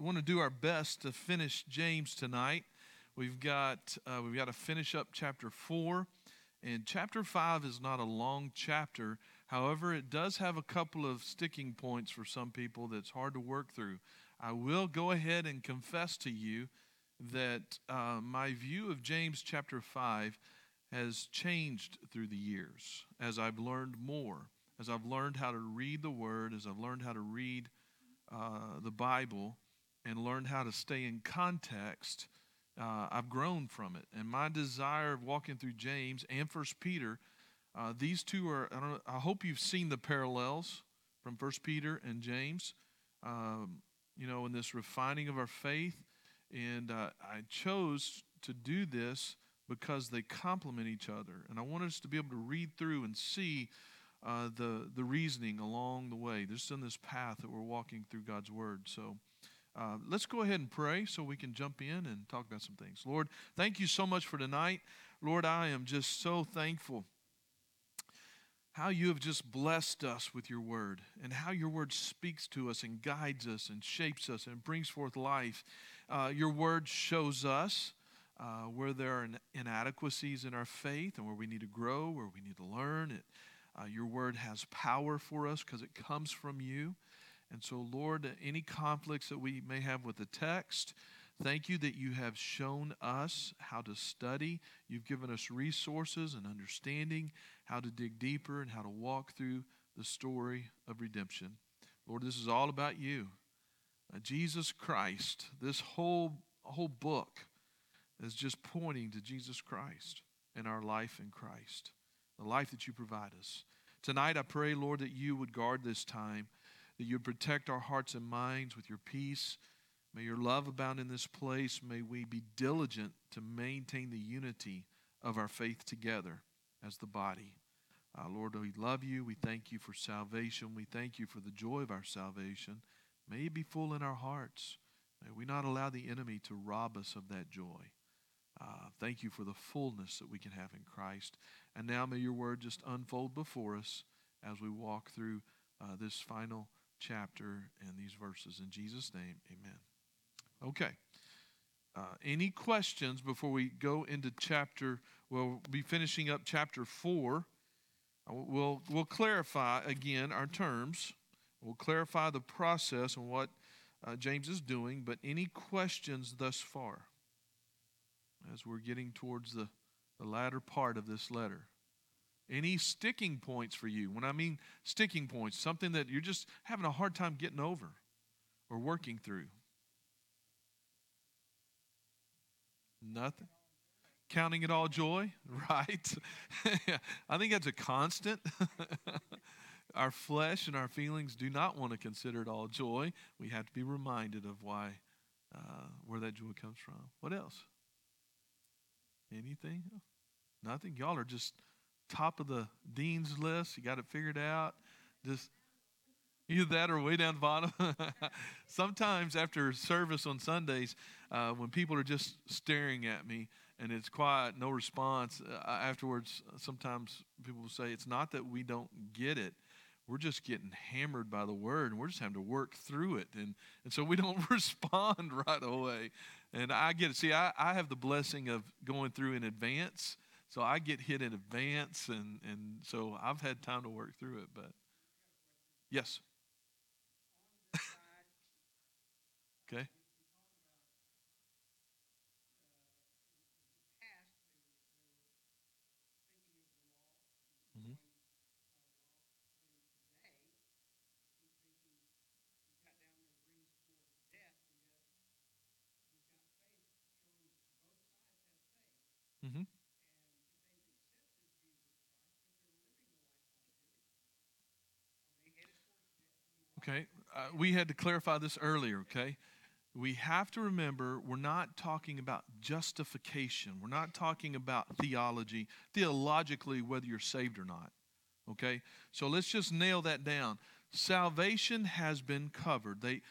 want to do our best to finish James tonight. We've got uh, we've got to finish up chapter four, and chapter five is not a long chapter. However, it does have a couple of sticking points for some people that's hard to work through. I will go ahead and confess to you that uh, my view of James chapter five has changed through the years as I've learned more, as I've learned how to read the Word, as I've learned how to read uh, the Bible and learned how to stay in context, uh, I've grown from it. And my desire of walking through James and First Peter, uh, these two are. I, I hope you've seen the parallels from First Peter and James. Um, you know, in this refining of our faith, and uh, I chose to do this because they complement each other, and I want us to be able to read through and see. Uh, the the reasoning along the way. Just in this path that we're walking through God's Word. So, uh, let's go ahead and pray so we can jump in and talk about some things. Lord, thank you so much for tonight. Lord, I am just so thankful how you have just blessed us with your word and how your word speaks to us and guides us and shapes us and brings forth life. Uh, your word shows us uh, where there are inadequacies in our faith and where we need to grow, where we need to learn. It, uh, your word has power for us because it comes from you. And so, Lord, any conflicts that we may have with the text, thank you that you have shown us how to study. You've given us resources and understanding, how to dig deeper and how to walk through the story of redemption. Lord, this is all about you. Uh, Jesus Christ, this whole, whole book is just pointing to Jesus Christ and our life in Christ, the life that you provide us. Tonight, I pray, Lord, that you would guard this time that you protect our hearts and minds with your peace. May your love abound in this place. May we be diligent to maintain the unity of our faith together as the body. Uh, Lord, we love you. We thank you for salvation. We thank you for the joy of our salvation. May it be full in our hearts. May we not allow the enemy to rob us of that joy. Uh, thank you for the fullness that we can have in Christ. And now may your word just unfold before us as we walk through uh, this final chapter and these verses. In Jesus' name, amen. Okay. Uh, any questions before we go into chapter? We'll be finishing up chapter 4. Uh, we'll, we'll clarify again our terms. We'll clarify the process and what uh, James is doing, but any questions thus far as we're getting towards the, the latter part of this letter? Any sticking points for you? When I mean sticking points, something that you're just having a hard time getting over or working through. Nothing. Counting it all joy, right? I think that's a constant. our flesh and our feelings do not want to consider it all joy. We have to be reminded of why, uh, where that joy comes from. What else? Anything? Nothing. Y'all are just top of the dean's list. You got it figured out. Just either that or way down the bottom. Sometimes after service on Sundays, uh, when people are just staring at me and it's quiet, no response, uh, afterwards, sometimes people will say, It's not that we don't get it. We're just getting hammered by the word and we're just having to work through it. And, and so we don't respond right away. And I get it. See, I, I have the blessing of going through in advance so I get hit in advance, and, and so I've had time to work through it. But yes. okay. Okay, uh, we had to clarify this earlier, okay? We have to remember we're not talking about justification. We're not talking about theology, theologically, whether you're saved or not, okay? So let's just nail that down. Salvation has been covered. They,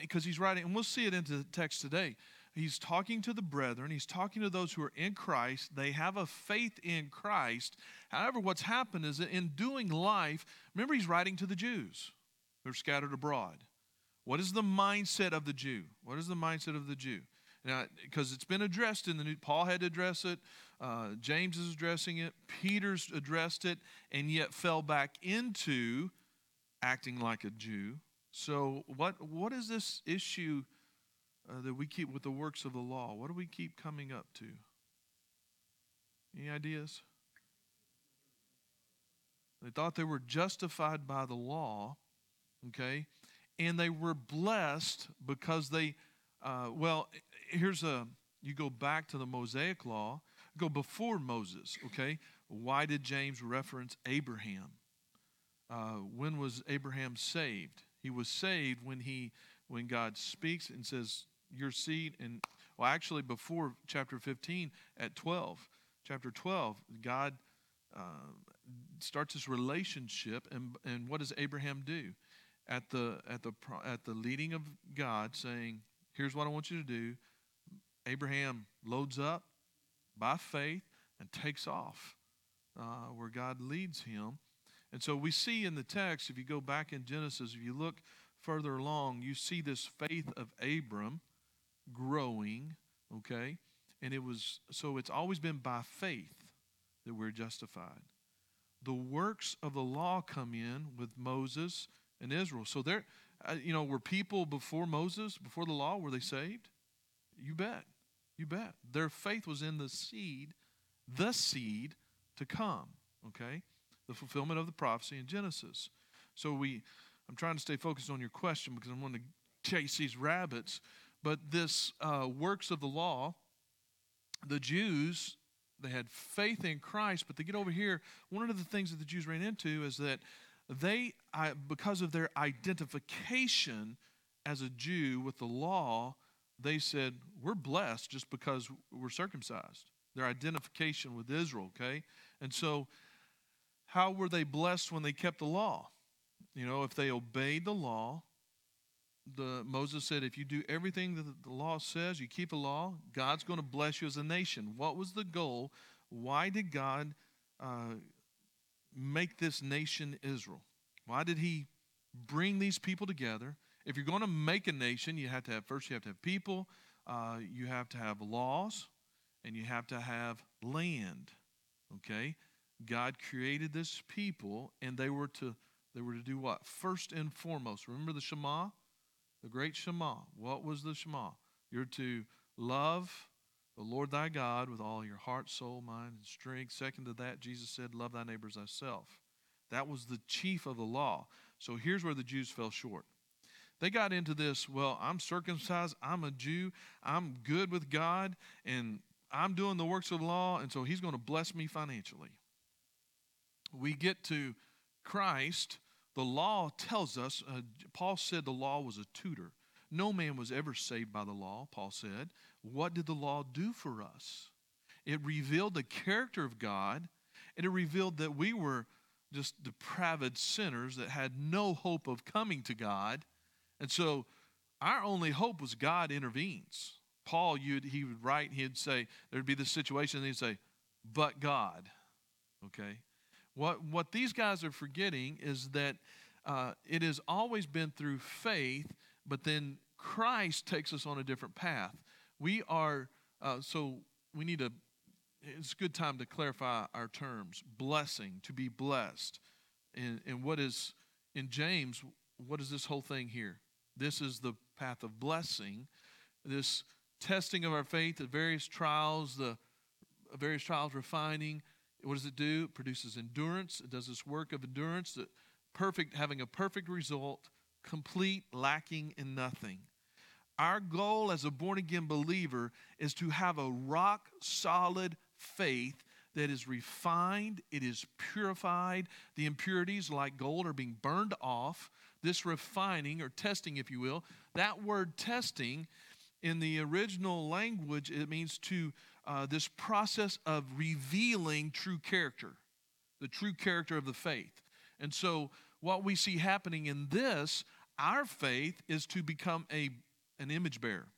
because uh, he's writing, and we'll see it into the text today. He's talking to the brethren. He's talking to those who are in Christ. They have a faith in Christ. However, what's happened is that in doing life, remember, he's writing to the Jews. They're scattered abroad. What is the mindset of the Jew? What is the mindset of the Jew? Now, because it's been addressed in the new, Paul had to address it, uh, James is addressing it, Peter's addressed it, and yet fell back into acting like a Jew. So, what what is this issue uh, that we keep with the works of the law? What do we keep coming up to? Any ideas? They thought they were justified by the law, okay, and they were blessed because they, uh, well, here's a, you go back to the Mosaic law, go before Moses, okay? Why did James reference Abraham? Uh, when was Abraham saved? He was saved when he, when God speaks and says, your seed, and well, actually before chapter 15 at 12, chapter 12, God uh, starts this relationship, and and what does Abraham do? At the at the at the leading of God, saying, "Here's what I want you to do." Abraham loads up by faith and takes off uh, where God leads him. And so we see in the text, if you go back in Genesis, if you look further along, you see this faith of Abram growing, okay? And it was, so it's always been by faith that we're justified. The works of the law come in with Moses and Israel. So there, uh, you know, were people before Moses, before the law, were they saved? You bet. You bet. Their faith was in the seed, the seed to come, okay? The fulfillment of the prophecy in Genesis. So we, I'm trying to stay focused on your question because I'm going to chase these rabbits. But this uh, works of the law, the Jews, they had faith in Christ, but they get over here. One of the things that the Jews ran into is that they, because of their identification as a Jew with the law, they said, We're blessed just because we're circumcised. Their identification with Israel, okay? And so, how were they blessed when they kept the law? You know, if they obeyed the law, the Moses said, if you do everything that the law says, you keep the law, God's going to bless you as a nation. What was the goal? Why did God uh, make this nation Israel? Why did He bring these people together? If you're going to make a nation, you have to have first you have to have people, uh, you have to have laws, and you have to have land. Okay, God created this people, and they were to they were to do what? First and foremost, remember the Shema, the great Shema. What was the Shema? You're to love the Lord thy God with all your heart, soul, mind, and strength. Second to that, Jesus said, Love thy neighbors thyself. That was the chief of the law. So here's where the Jews fell short. They got into this, well, I'm circumcised, I'm a Jew, I'm good with God, and I'm doing the works of the law, and so He's going to bless me financially. We get to Christ. The law tells us, uh, Paul said the law was a tutor. No man was ever saved by the law, Paul said. What did the law do for us? It revealed the character of God, and it revealed that we were just depraved sinners that had no hope of coming to God and so our only hope was God intervenes. Paul, he would write, he'd say, there'd be this situation, and he'd say, but God. Okay? What, what these guys are forgetting is that uh, it has always been through faith, but then Christ takes us on a different path. We are, uh, so we need to, it's a good time to clarify our terms. Blessing, to be blessed. And, and what is, in James, what is this whole thing here? This is the path of blessing. This testing of our faith, the various trials, the various trials refining. What does it do? It produces endurance. It does this work of endurance, that perfect, having a perfect result, complete, lacking in nothing. Our goal as a born again believer is to have a rock solid faith that is refined, it is purified. The impurities, like gold, are being burned off this refining or testing, if you will. That word testing in the original language, it means to uh, this process of revealing true character, the true character of the faith. And so, what we see happening in this, our faith is to become a, an image bearer.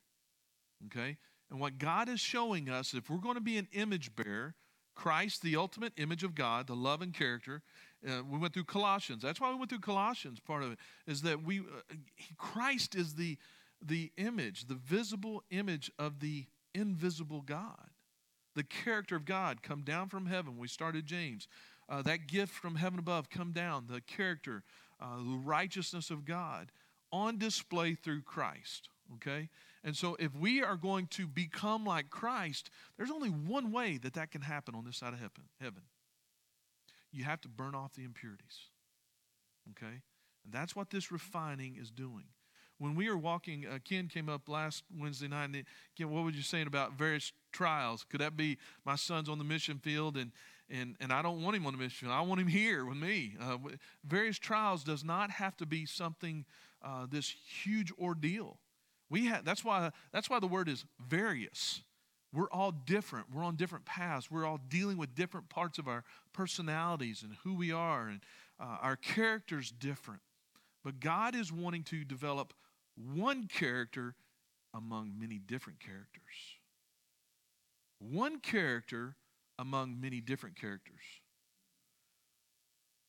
Okay? And what God is showing us, if we're going to be an image bearer, Christ, the ultimate image of God, the love and character. Uh, we went through Colossians. That's why we went through Colossians. Part of it is that we, uh, Christ is the the image, the visible image of the invisible God, the character of God come down from heaven. We started James. Uh, that gift from heaven above come down, the character, uh, the righteousness of God on display through Christ. Okay? And so, if we are going to become like Christ, there's only one way that that can happen on this side of heaven. You have to burn off the impurities. Okay? And that's what this refining is doing. When we are walking, uh, Ken came up last Wednesday night. And Ken, what were you saying about various trials? Could that be my son's on the mission field and and and I don't want him on the mission. I want him here with me. Uh, various trials does not have to be something uh, this huge ordeal. We have that's why that's why the word is various. We're all different. We're on different paths. We're all dealing with different parts of our personalities and who we are, and uh, our character's different. But God is wanting to develop one character among many different characters. One character among many different characters.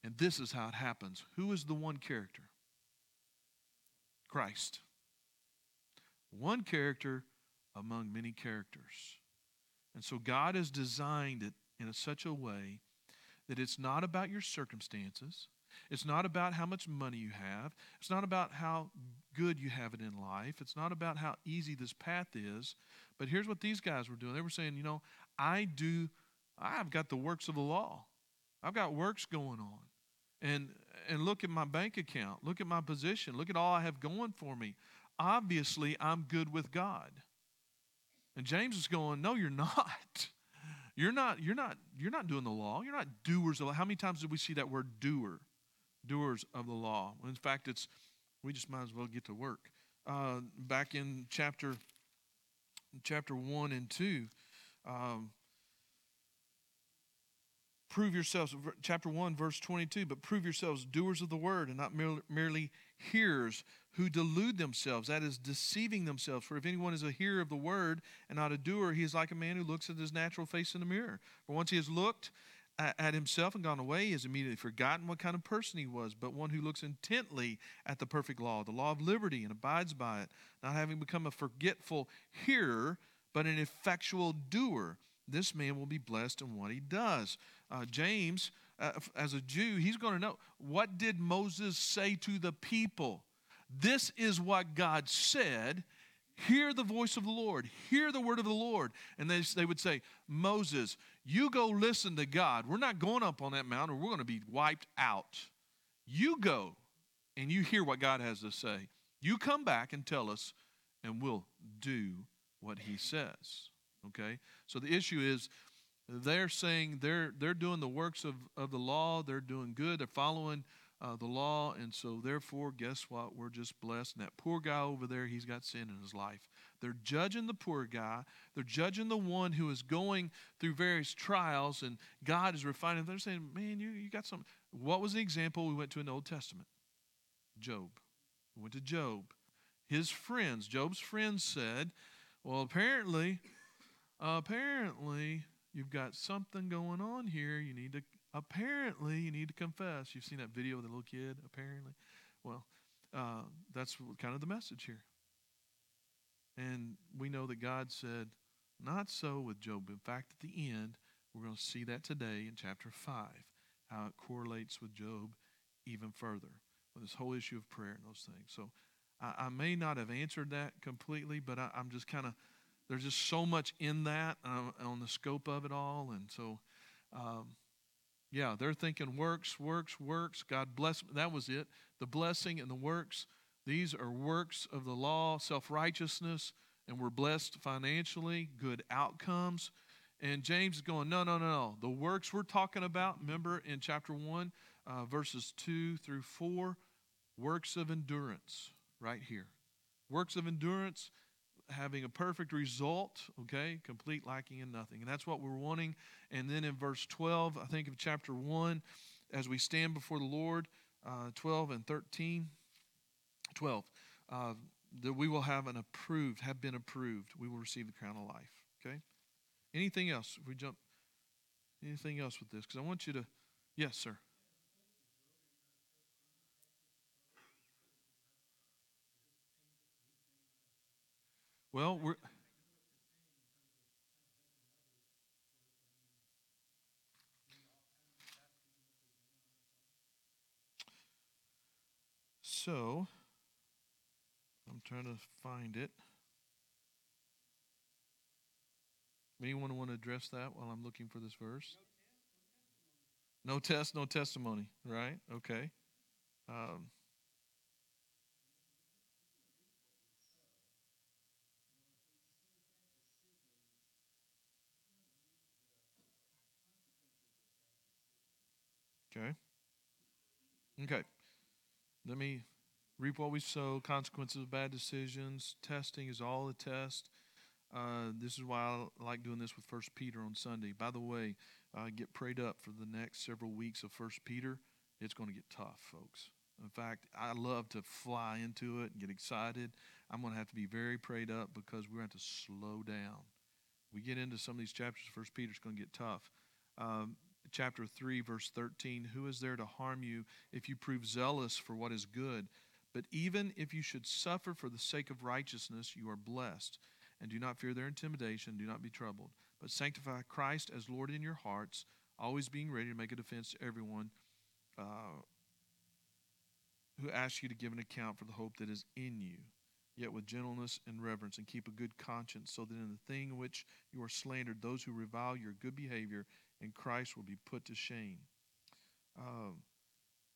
And this is how it happens. Who is the one character? Christ. One character among many characters. And so God has designed it in a, such a way that it's not about your circumstances. It's not about how much money you have. It's not about how good you have it in life. It's not about how easy this path is. But here's what these guys were doing they were saying, you know, I do, I've got the works of the law, I've got works going on. And, and look at my bank account. Look at my position. Look at all I have going for me. Obviously, I'm good with God. And James is going, No, you're not. You're not, you're not, you're not doing the law. You're not doers of the law. How many times did we see that word doer? Doers of the law. In fact, it's we just might as well get to work. Uh, back in chapter chapter one and two, um, prove yourselves. Chapter one, verse twenty-two. But prove yourselves doers of the word, and not merely, merely hearers who delude themselves. That is deceiving themselves. For if anyone is a hearer of the word and not a doer, he is like a man who looks at his natural face in the mirror. For once he has looked at himself and gone away, he has immediately forgotten what kind of person he was, but one who looks intently at the perfect law, the law of liberty, and abides by it, not having become a forgetful hearer, but an effectual doer. This man will be blessed in what he does. Uh, James, uh, as a Jew, he's going to know what did Moses say to the people? This is what God said Hear the voice of the Lord. Hear the word of the Lord. And they, they would say, Moses, you go listen to God. We're not going up on that mountain or we're going to be wiped out. You go and you hear what God has to say. You come back and tell us, and we'll do what he says. Okay? So the issue is they're saying they're they're doing the works of, of the law, they're doing good, they're following uh, the law, and so therefore, guess what? We're just blessed. And that poor guy over there, he's got sin in his life. They're judging the poor guy. They're judging the one who is going through various trials, and God is refining. They're saying, "Man, you you got some." What was the example we went to in the Old Testament? Job. We went to Job. His friends, Job's friends, said, "Well, apparently, uh, apparently." You've got something going on here. You need to apparently you need to confess. You've seen that video of the little kid, apparently. Well, uh, that's kind of the message here. And we know that God said, not so with Job. In fact, at the end, we're going to see that today in chapter 5, how it correlates with Job even further with this whole issue of prayer and those things. So I, I may not have answered that completely, but I, am just kind of, there's just so much in that uh, on the scope of it all. And so, um, yeah, they're thinking works, works, works. God bless. That was it. The blessing and the works. These are works of the law, self righteousness, and we're blessed financially, good outcomes. And James is going, no, no, no, no. The works we're talking about, remember in chapter 1, uh, verses 2 through 4, works of endurance, right here. Works of endurance having a perfect result, okay, complete lacking in nothing. And that's what we're wanting. And then in verse 12, I think of chapter 1, as we stand before the Lord, uh, 12 and 13, 12, uh, that we will have an approved, have been approved. We will receive the crown of life, okay? Anything else? If we jump, anything else with this? Because I want you to. Yes, sir. Well, we're. So, I'm trying to find it. Anyone want to address that while I'm looking for this verse? No test, no testimony, right? Okay. Um, okay. Okay. Let me reap what we sow, consequences of bad decisions. Testing is all a test. Uh, this is why I like doing this with First Peter on Sunday. By the way, uh, get prayed up for the next several weeks of First Peter. It's going to get tough, folks. In fact, I love to fly into it and get excited. I'm going to have to be very prayed up because we're going to have to slow down. We get into some of these chapters. First Peter is going to get tough. Um, chapter 3, verse 13 Who is there to harm you if you prove zealous for what is good? But even if you should suffer for the sake of righteousness, you are blessed. And do not fear their intimidation, do not be troubled. But sanctify Christ as Lord in your hearts, always being ready to make a defense to everyone uh, who asks you to give an account for the hope that is in you, yet with gentleness and reverence, and keep a good conscience, so that in the thing in which you are slandered, those who revile your good behavior in Christ will be put to shame. Uh,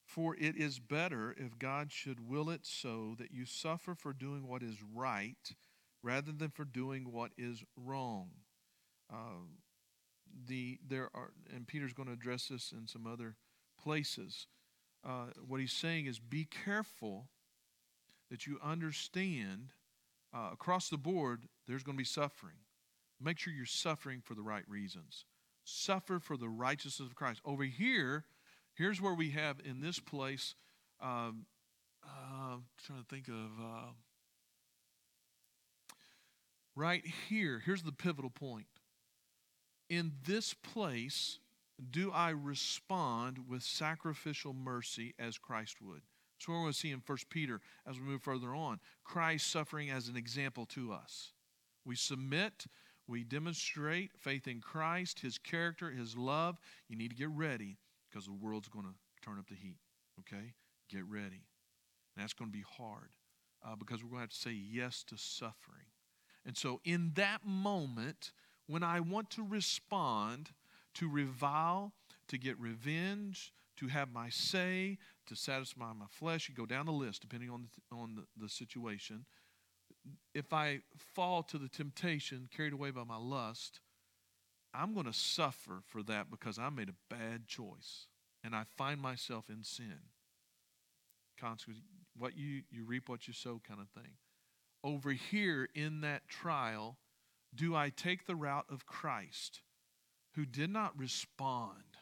for it is better if God should will it so that you suffer for doing what is right rather than for doing what is wrong. Uh, the there are, and Peter's going to address this in some other places. Uh, what he's saying is, be careful that you understand uh, across the board. There's going to be suffering. Make sure you're suffering for the right reasons. Suffer for the righteousness of Christ. Over here, here's where we have in this place. Um, uh, I'm trying to think of uh, right here, here's the pivotal point. In this place, do I respond with sacrificial mercy as Christ would? What we're going to see in 1 Peter as we move further on. Christ suffering as an example to us. We submit, we demonstrate faith in Christ, His character, His love. You need to get ready because the world's going to turn up the heat. Okay? Get ready. And that's going to be hard uh, because we're going to have to say yes to suffering. And so, in that moment, when I want to respond, to revile, to get revenge, to have my say, to satisfy my flesh, you go down the list depending on the, on the, the situation. If I fall to the temptation, carried away by my lust, I'm going to suffer for that because I made a bad choice and I find myself in sin. Consequence, what you, you reap what you sow kind of thing over here in that trial, do I take the route of Christ, who did not respond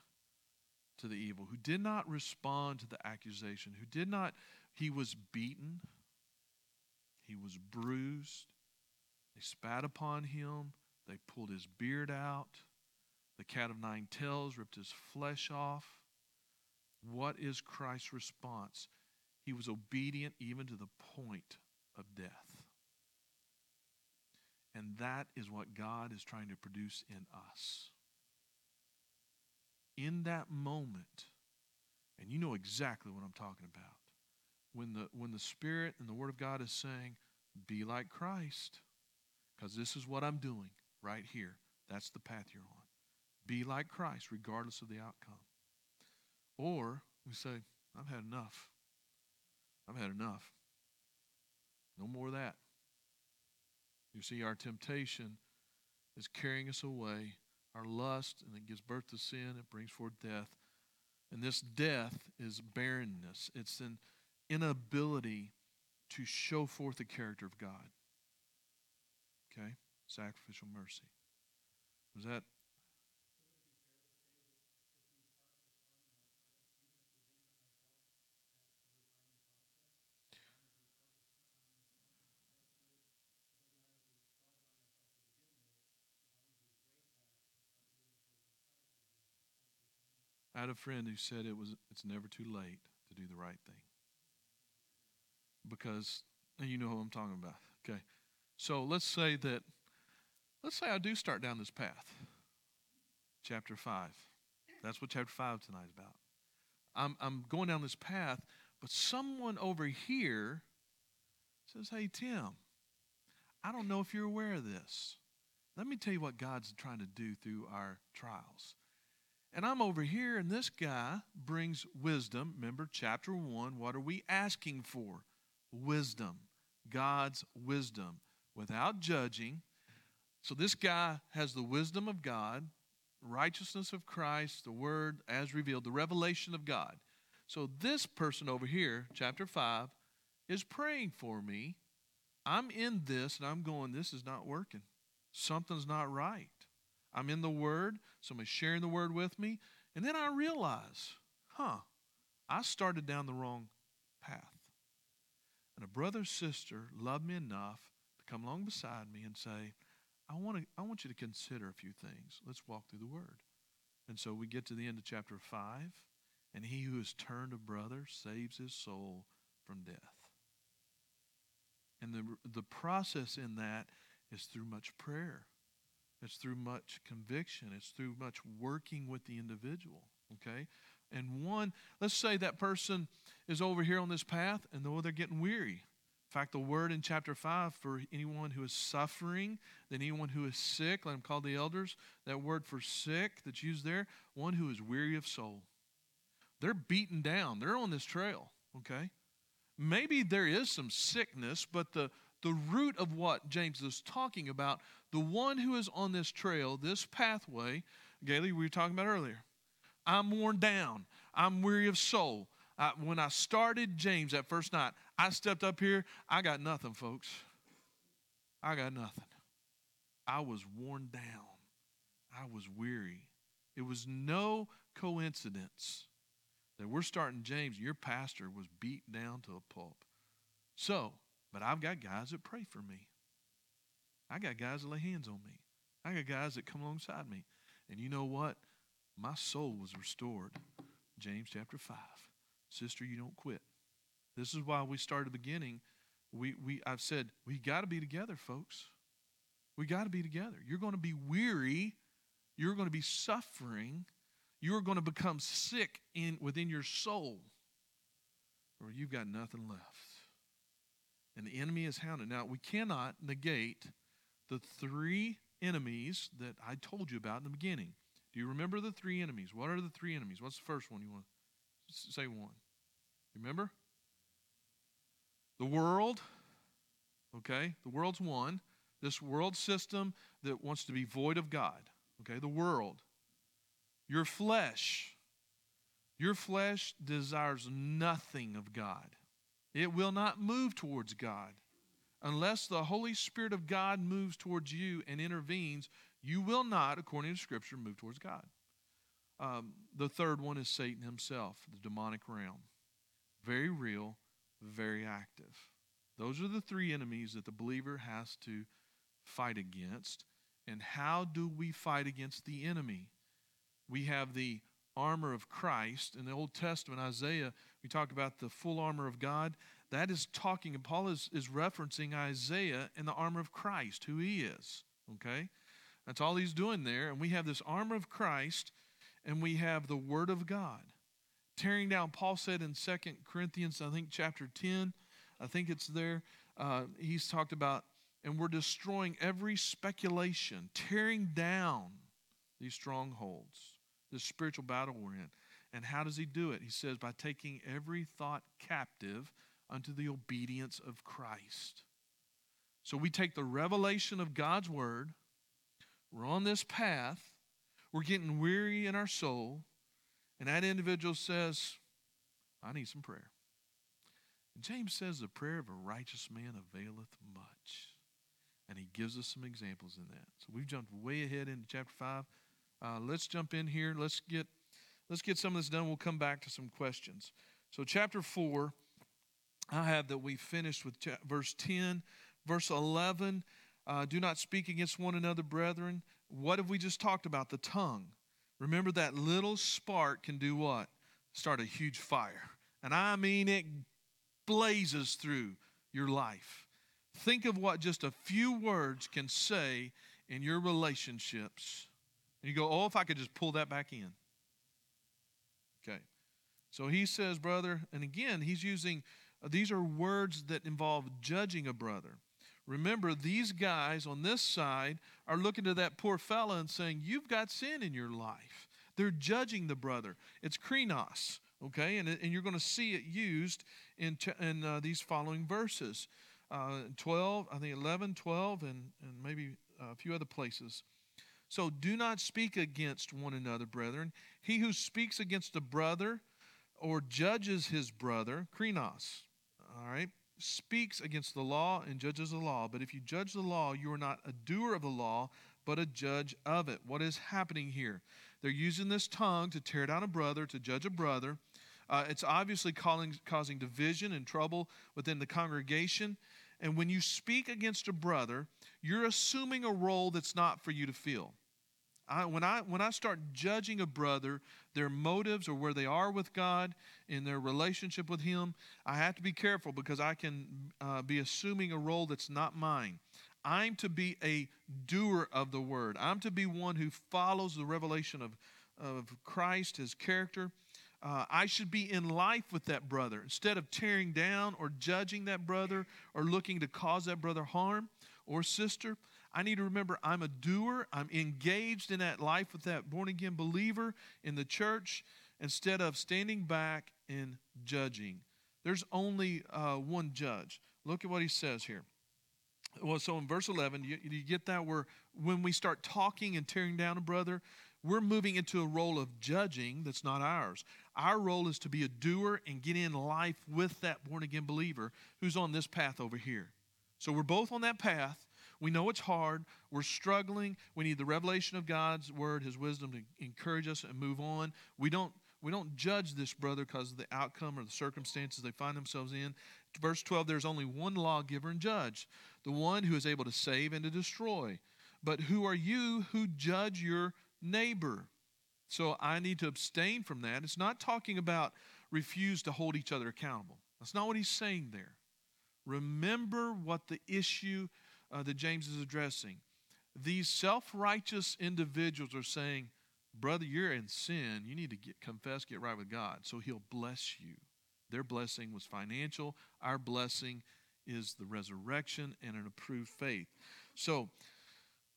to the evil, who did not respond to the accusation, who did not, he was beaten, he was bruised, they spat upon him, they pulled his beard out, the cat of nine tails ripped his flesh off. What is Christ's response? He was obedient even to the point of death. And that is what God is trying to produce in us. In that moment, and you know exactly what I'm talking about, when the, when the Spirit and the Word of God is saying, be like Christ, because this is what I'm doing right here. That's the path you're on. Be like Christ, regardless of the outcome. Or we say, I've had enough. I've had enough. No more of that. You see, our temptation is carrying us away, our lust, and it gives birth to sin, it brings forth death. And this death is barrenness, it's an inability to show forth the character of God. Okay? Sacrificial mercy. Was that I had a friend who said it was it's never too late to do the right thing. Because you know who I'm talking about. Okay. So let's say that let's say I do start down this path. Chapter 5. That's what chapter 5 tonight is about. I'm I'm going down this path, but someone over here says, "Hey Tim, I don't know if you're aware of this. Let me tell you what God's trying to do through our trials. And I'm over here, and this guy brings wisdom. Remember, chapter one, what are we asking for? Wisdom. God's wisdom without judging. So this guy has the wisdom of God, righteousness of Christ, the word as revealed, the revelation of God. So this person over here, chapter 5, is praying for me. I'm in this and I'm going, this is not working. Something's not right. I'm in the Word, somebody's sharing the Word with me, and then I realize, huh, I started down the wrong. And a brother or sister loved me enough to come along beside me and say, I want, to, I want you to consider a few things. Let's walk through the Word. And so we get to the end of chapter 5, and he who has turned a brother saves his soul from death. And the, the process in that is through much prayer. It's through much conviction. It's through much working with the individual. Okay? And one, let's say that person is over here on this path and though they're getting weary. In fact, the word in chapter 5 for anyone who is suffering, then anyone who is sick, let them call the elders, that word for sick that's used there, one who is weary of soul. They're beaten down. They're on this trail, okay? Maybe there is some sickness, but the, the root of what James is talking about, the one who is on this trail, this pathway, Gailey, we were talking about earlier. I'm worn down. I'm weary of soul. I, when I started James that first night, I stepped up here. I got nothing, folks. I got nothing. I was worn down. I was weary. It was no coincidence that we're starting James. Your pastor was beat down to a pulp. So, but I've got guys that pray for me. I got guys that lay hands on me. I got guys that come alongside me. And you know what? My soul was restored. James chapter 5. Sister, you don't quit. This is why we started beginning. We, we, I've said, we got to be together, folks. We got to be together. You're going to be weary. You're going to be suffering. You're going to become sick in, within your soul, or you've got nothing left and the enemy is hounded. Now, we cannot negate the three enemies that I told you about in the beginning. Do you remember the three enemies? What are the three enemies? What's the first one you want to say one? Remember? The world, okay? The world's one. This world system that wants to be void of God, okay? The world. Your flesh. Your flesh desires nothing of God. It will not move towards God. Unless the Holy Spirit of God moves towards you and intervenes, you will not, according to Scripture, move towards God. Um, the third one is Satan himself, the demonic realm. Very real, very active. Those are the three enemies that the believer has to fight against. And how do we fight against the enemy? We have the armor of Christ. In the Old Testament, Isaiah, we talk about the full armor of God. That is talking, and Paul is, is referencing Isaiah and the armor of Christ, who he is. Okay? That's all he's doing there. And we have this armor of Christ, and we have the Word of God. Tearing down, Paul said in Second Corinthians, I think chapter 10, I think it's there, uh, he's talked about, and we're destroying every speculation, tearing down these strongholds this spiritual battle we're in. And how does he do it? He says, by taking every thought captive unto the obedience of Christ. So we take the revelation of God's word, we're on this path, we're getting weary in our soul, and that individual says, I need some prayer. And James says, The prayer of a righteous man availeth much. And he gives us some examples in that. So we've jumped way ahead into chapter 5. Uh, let's jump in here. Let's get let's get some of this done. We'll come back to some questions. So, chapter four, I have that we finished with cha- verse ten, verse eleven. Uh, Do not speak against one another, brethren. What have we just talked about? The tongue. Remember that little spark can do what? Start a huge fire. And I mean, it blazes through your life. Think of what just a few words can say in your relationships. And you go, oh, if I could just pull that back in. Okay. So he says, brother, and again, he's using, these are words that involve judging a brother. Remember, these guys on this side are looking to that poor fella and saying, You've got sin in your life. They're judging the brother. It's krenos, okay? And, and you're going to see it used in, in uh, these following verses uh, 12, I think 11, 12, and, and maybe a few other places. So do not speak against one another, brethren. He who speaks against a brother or judges his brother, krenos, all right, speaks against the law and judges the law. But if you judge the law, you are not a doer of the law, but a judge of it. What is happening here? They're using this tongue to tear down a brother, to judge a brother. Uh, it's obviously calling, causing division and trouble within the congregation. And when you speak against a brother, you're assuming a role that's not for you to fill. I, when, I, when I start judging a brother, their motives or where they are with God in their relationship with Him, I have to be careful because I can uh, be assuming a role that's not mine. I'm to be a doer of the word. I'm to be one who follows the revelation of, of Christ, his character. Uh, I should be in life with that brother. Instead of tearing down or judging that brother or looking to cause that brother harm or sister, I need to remember I'm a doer. I'm engaged in that life with that born again believer in the church instead of standing back and judging. There's only uh, one judge. Look at what he says here. Well, so in verse 11, you, you get that where when we start talking and tearing down a brother, we're moving into a role of judging that's not ours. Our role is to be a doer and get in life with that born again believer who's on this path over here. So we're both on that path. We know it's hard. We're struggling. We need the revelation of God's word, his wisdom to encourage us and move on. We don't we don't judge this brother because of the outcome or the circumstances they find themselves in. Verse 12 there's only one lawgiver and judge, the one who is able to save and to destroy. But who are you who judge your neighbor? So I need to abstain from that. It's not talking about refuse to hold each other accountable. That's not what he's saying there. Remember what the issue uh, that James is addressing. These self righteous individuals are saying, Brother, you're in sin. You need to get, confess, get right with God. So he'll bless you. Their blessing was financial. Our blessing is the resurrection and an approved faith. So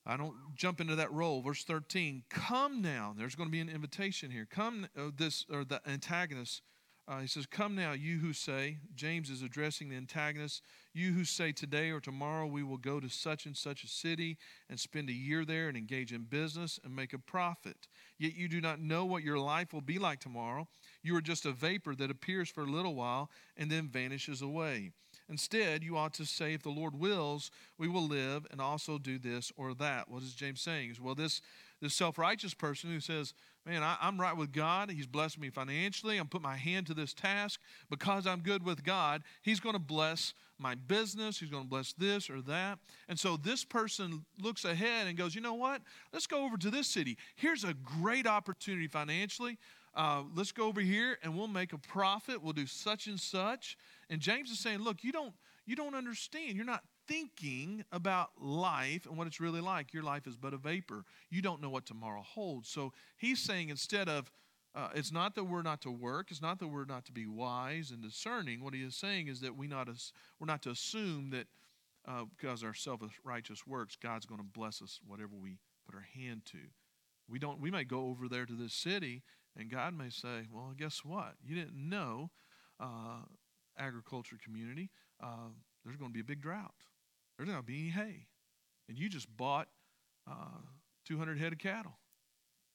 I don't jump into that role. Verse 13, come now. There's going to be an invitation here. Come, uh, this, or the antagonist. Uh, he says, Come now, you who say, James is addressing the antagonist, you who say today or tomorrow we will go to such and such a city and spend a year there and engage in business and make a profit. Yet you do not know what your life will be like tomorrow. You are just a vapor that appears for a little while and then vanishes away. Instead, you ought to say, if the Lord wills, we will live and also do this or that. What is James saying? Well, this, this self righteous person who says, Man, I, am right with God. He's blessed me financially. I'm put my hand to this task. Because I'm good with God, He's going to bless my business. He's going to bless this or that. And so this person looks ahead and goes, You know what? Let's go over to this city. Here's a great opportunity financially. Uh, let's go over here and we'll make a profit. We'll do such and such. And James is saying, look, you don't you don't understand. You're not thinking about life and what it's really like. Your life is but a vapor. You don't know what tomorrow holds. So he's saying instead of uh, it's not that we're not to work. It's not that we're not to be wise and discerning. What he is saying is that we not as, we're not to assume that uh, because our self-righteous works, God's going to bless us whatever we put our hand to. We don't. We may go over there to this city, and God may say, "Well, guess what? You didn't know uh, agriculture community, uh, there's going to be a big drought. There's not be any hay. And you just bought uh, 200 head of cattle.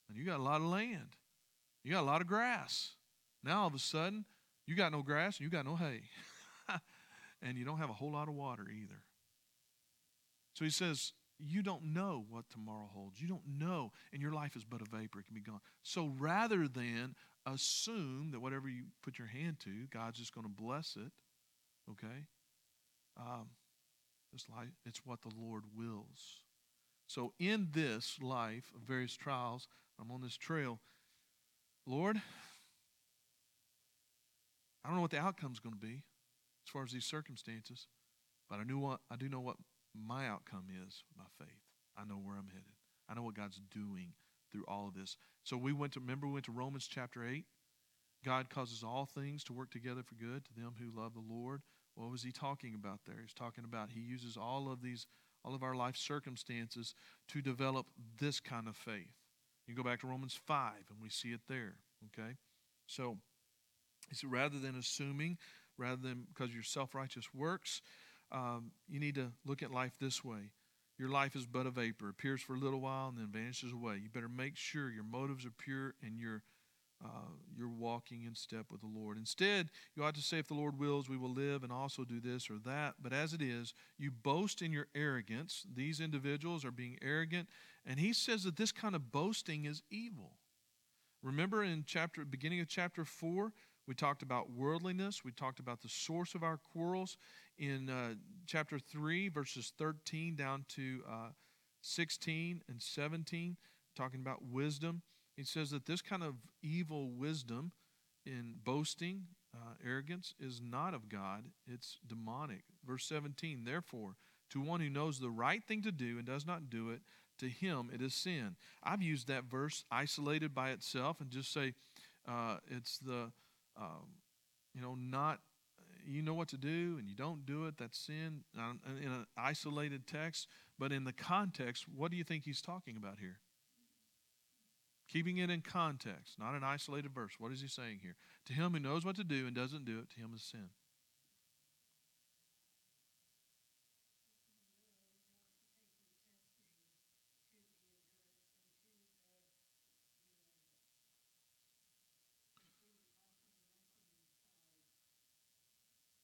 And you got a lot of land. You got a lot of grass. Now all of a sudden, you got no grass and you got no hay. and you don't have a whole lot of water either. So he says, You don't know what tomorrow holds. You don't know. And your life is but a vapor. It can be gone. So rather than assume that whatever you put your hand to, God's just going to bless it. Okay? Um, it's like it's what the Lord wills. So in this life of various trials, I'm on this trail. Lord, I don't know what the outcome's going to be as far as these circumstances, but I knew what I do know what my outcome is by faith. I know where I'm headed. I know what God's doing through all of this. So we went to remember we went to Romans chapter 8. God causes all things to work together for good to them who love the Lord. What was he talking about there? He's talking about he uses all of these all of our life circumstances to develop this kind of faith. You go back to Romans 5 and we see it there, okay? So he said, rather than assuming, rather than because your self righteous works, um, you need to look at life this way. Your life is but a vapor, appears for a little while and then vanishes away. You better make sure your motives are pure and you're, uh, you're walking in step with the Lord. Instead, you ought to say, if the Lord wills, we will live and also do this or that. But as it is, you boast in your arrogance. These individuals are being arrogant. And he says that this kind of boasting is evil. Remember in chapter beginning of chapter 4, we talked about worldliness. We talked about the source of our quarrels in uh, chapter 3, verses 13 down to uh, 16 and 17, talking about wisdom. He says that this kind of evil wisdom in boasting, uh, arrogance, is not of God, it's demonic. Verse 17, therefore, to one who knows the right thing to do and does not do it, to him it is sin. I've used that verse isolated by itself and just say uh, it's the, um, you know, not you know what to do and you don't do it, that's sin in an isolated text. But in the context, what do you think he's talking about here? Keeping it in context, not an isolated verse. What is he saying here? To him who knows what to do and doesn't do it, to him is sin.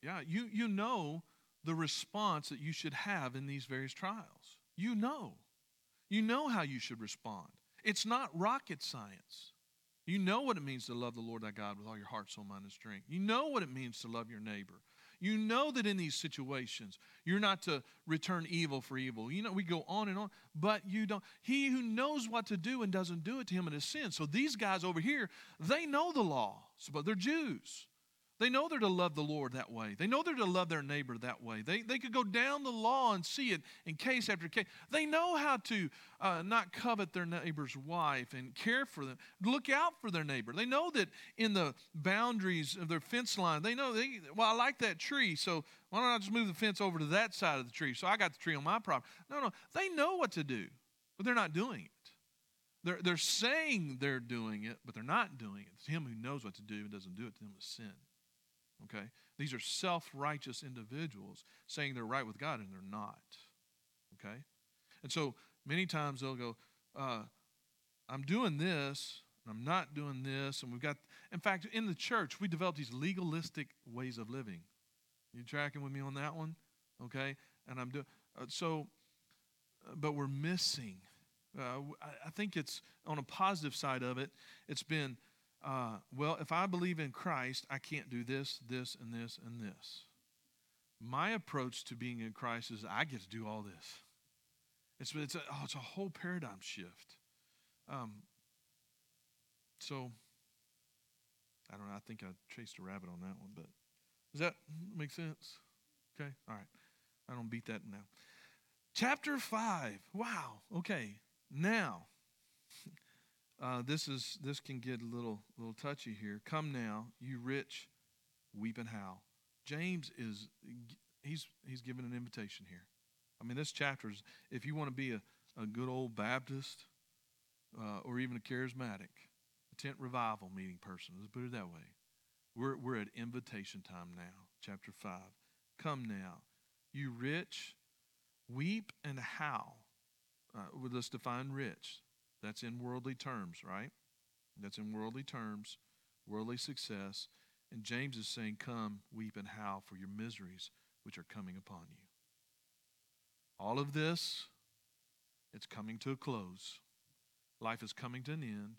Yeah, you, you know the response that you should have in these various trials. You know. You know how you should respond. It's not rocket science. You know what it means to love the Lord thy God with all your heart, soul, mind, and strength. You know what it means to love your neighbor. You know that in these situations, you're not to return evil for evil. You know, we go on and on, but you don't. He who knows what to do and doesn't do it to him it is sin. So these guys over here, they know the law, but they're Jews. They know they're to love the Lord that way. They know they're to love their neighbor that way. They, they could go down the law and see it in case after case. They know how to uh, not covet their neighbor's wife and care for them, look out for their neighbor. They know that in the boundaries of their fence line, they know, they, well, I like that tree, so why don't I just move the fence over to that side of the tree? So I got the tree on my property. No, no, they know what to do, but they're not doing it. They're, they're saying they're doing it, but they're not doing it. It's him who knows what to do and doesn't do it to them is sin. Okay? These are self righteous individuals saying they're right with God and they're not. Okay? And so many times they'll go, uh, I'm doing this, and I'm not doing this. And we've got, in fact, in the church, we develop these legalistic ways of living. You tracking with me on that one? Okay? And I'm doing, uh, so, uh, but we're missing. Uh, I, I think it's on a positive side of it, it's been uh, well, if I believe in Christ, I can't do this, this, and this, and this. My approach to being in Christ is I get to do all this. It's, it's, a, oh, it's a whole paradigm shift. Um, so, I don't know. I think I chased a rabbit on that one, but does that make sense? Okay, all right. I don't beat that now. Chapter 5. Wow. Okay. Now, uh, this is this can get a little little touchy here. Come now, you rich, weep and howl. James is he's he's giving an invitation here. I mean, this chapter is if you want to be a, a good old Baptist uh, or even a charismatic, a tent revival meeting person. Let's put it that way. We're we're at invitation time now. Chapter five. Come now, you rich, weep and howl. Uh, let's define rich. That's in worldly terms, right? That's in worldly terms, worldly success. And James is saying, Come, weep and howl for your miseries which are coming upon you. All of this, it's coming to a close. Life is coming to an end,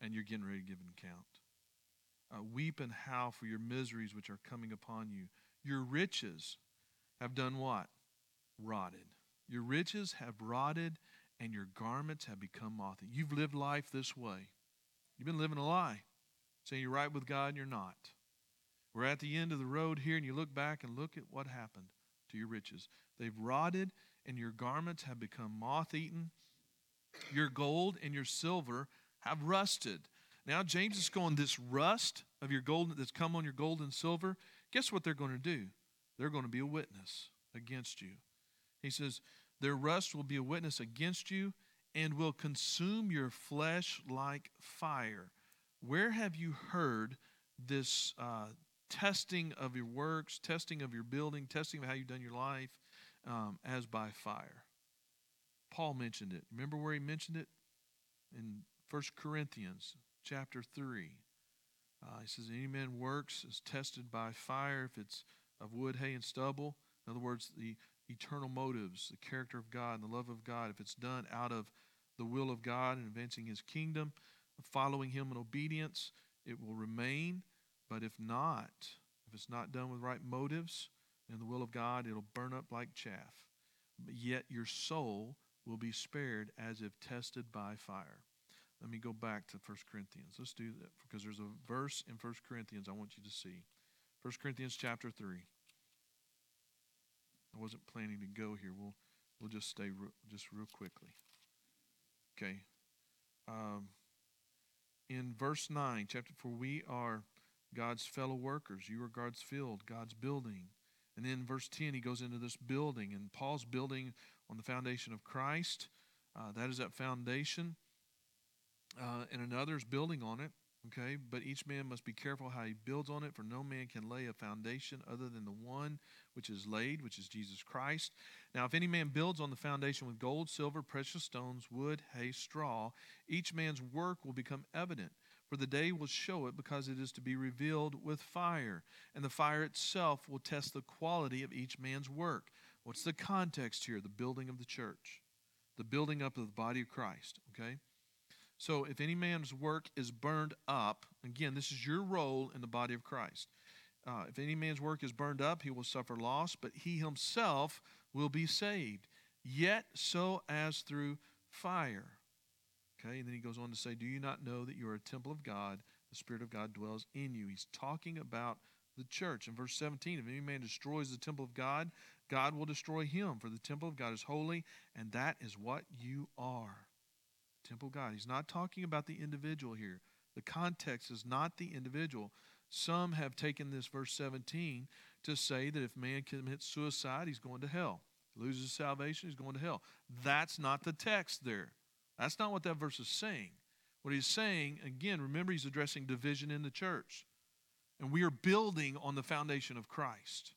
and you're getting ready to give an account. Uh, weep and howl for your miseries which are coming upon you. Your riches have done what? Rotted. Your riches have rotted and your garments have become moth. You've lived life this way. You've been living a lie, saying you're right with God and you're not. We're at the end of the road here, and you look back and look at what happened to your riches. They've rotted, and your garments have become moth eaten. Your gold and your silver have rusted. Now, James is going, This rust of your gold that's come on your gold and silver, guess what they're going to do? They're going to be a witness against you. He says, Their rust will be a witness against you and will consume your flesh like fire. Where have you heard this uh, testing of your works, testing of your building, testing of how you've done your life um, as by fire. Paul mentioned it. Remember where he mentioned it? In 1 Corinthians chapter 3. Uh, he says, Any man works is tested by fire if it's of wood, hay, and stubble. In other words, the eternal motives, the character of God and the love of God, if it's done out of the will of God and advancing his kingdom, following him in obedience, it will remain. But if not, if it's not done with right motives and the will of God, it'll burn up like chaff. But yet your soul will be spared as if tested by fire. Let me go back to 1 Corinthians. Let's do that because there's a verse in 1 Corinthians I want you to see. 1 Corinthians chapter 3. I wasn't planning to go here. We'll, we'll just stay re- just real quickly. Okay. Um, in verse 9, chapter 4, we are God's fellow workers. You are God's field, God's building. And then verse 10, he goes into this building, and Paul's building on the foundation of Christ. Uh, that is that foundation. Uh, and another is building on it. Okay, but each man must be careful how he builds on it, for no man can lay a foundation other than the one which is laid, which is Jesus Christ. Now, if any man builds on the foundation with gold, silver, precious stones, wood, hay, straw, each man's work will become evident for the day will show it because it is to be revealed with fire, and the fire itself will test the quality of each man's work. What's the context here? The building of the church, the building up of the body of Christ, okay? So if any man's work is burned up, again, this is your role in the body of Christ. Uh, if any man's work is burned up, he will suffer loss, but he himself will be saved, yet so as through fire. Okay, and then he goes on to say, Do you not know that you are a temple of God? The Spirit of God dwells in you. He's talking about the church. In verse 17, if any man destroys the temple of God, God will destroy him, for the temple of God is holy, and that is what you are. Temple God. He's not talking about the individual here. The context is not the individual. Some have taken this verse 17 to say that if man commits suicide, he's going to hell. Loses salvation, he's going to hell. That's not the text there. That's not what that verse is saying. What he's saying, again, remember he's addressing division in the church. And we are building on the foundation of Christ.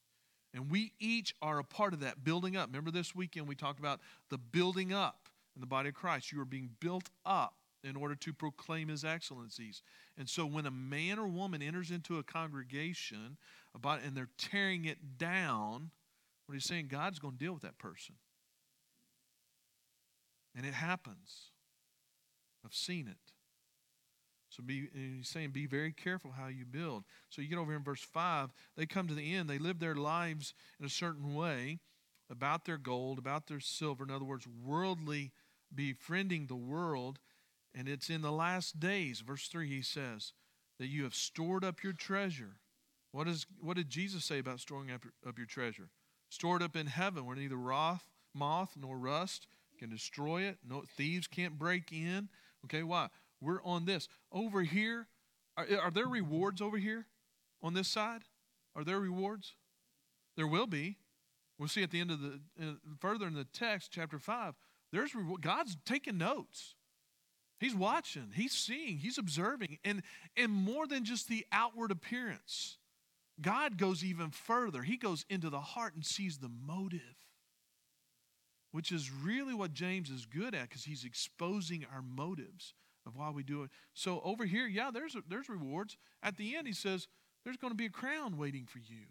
And we each are a part of that building up. Remember this weekend we talked about the building up in the body of Christ. You are being built up in order to proclaim his excellencies. And so when a man or woman enters into a congregation about and they're tearing it down, what he's saying, God's going to deal with that person. And it happens. I've seen it. So be, he's saying, be very careful how you build. So you get over here in verse 5, they come to the end. They live their lives in a certain way about their gold, about their silver. In other words, worldly, befriending the world. And it's in the last days, verse 3, he says, that you have stored up your treasure. What, is, what did Jesus say about storing up your, up your treasure? Stored up in heaven where neither wrath, moth nor rust can destroy it. No thieves can't break in. Okay, why? We're on this. Over here, are, are there rewards over here on this side? Are there rewards? There will be. We'll see at the end of the uh, further in the text, chapter five. There's. God's taking notes. He's watching. He's seeing. He's observing, and and more than just the outward appearance. God goes even further. He goes into the heart and sees the motive which is really what James is good at because he's exposing our motives of why we do it. So over here, yeah, there's there's rewards. At the end, he says there's going to be a crown waiting for you.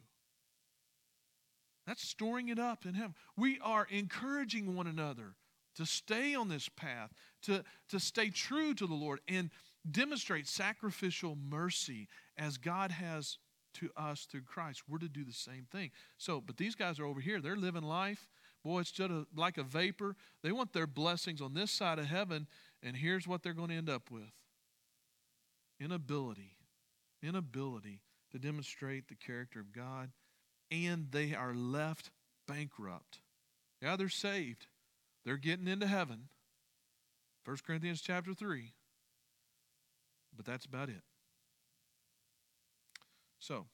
That's storing it up in heaven. We are encouraging one another to stay on this path, to, to stay true to the Lord, and demonstrate sacrificial mercy as God has to us through Christ. We're to do the same thing. So, but these guys are over here, they're living life Boy, it's just a, like a vapor. They want their blessings on this side of heaven, and here's what they're going to end up with inability, inability to demonstrate the character of God, and they are left bankrupt. Yeah, they're saved. They're getting into heaven. 1 Corinthians chapter 3. But that's about it. So,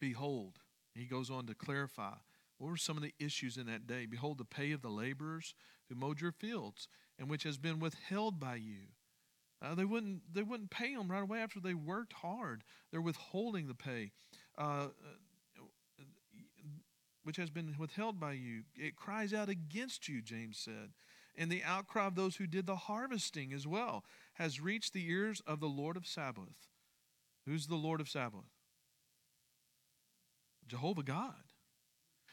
behold, he goes on to clarify what were some of the issues in that day? Behold, the pay of the laborers who mowed your fields, and which has been withheld by you. Uh, they wouldn't they wouldn't pay them right away after they worked hard. They're withholding the pay, uh, which has been withheld by you. It cries out against you, James said. And the outcry of those who did the harvesting as well has reached the ears of the Lord of Sabaoth. Who's the Lord of Sabaoth? Jehovah God.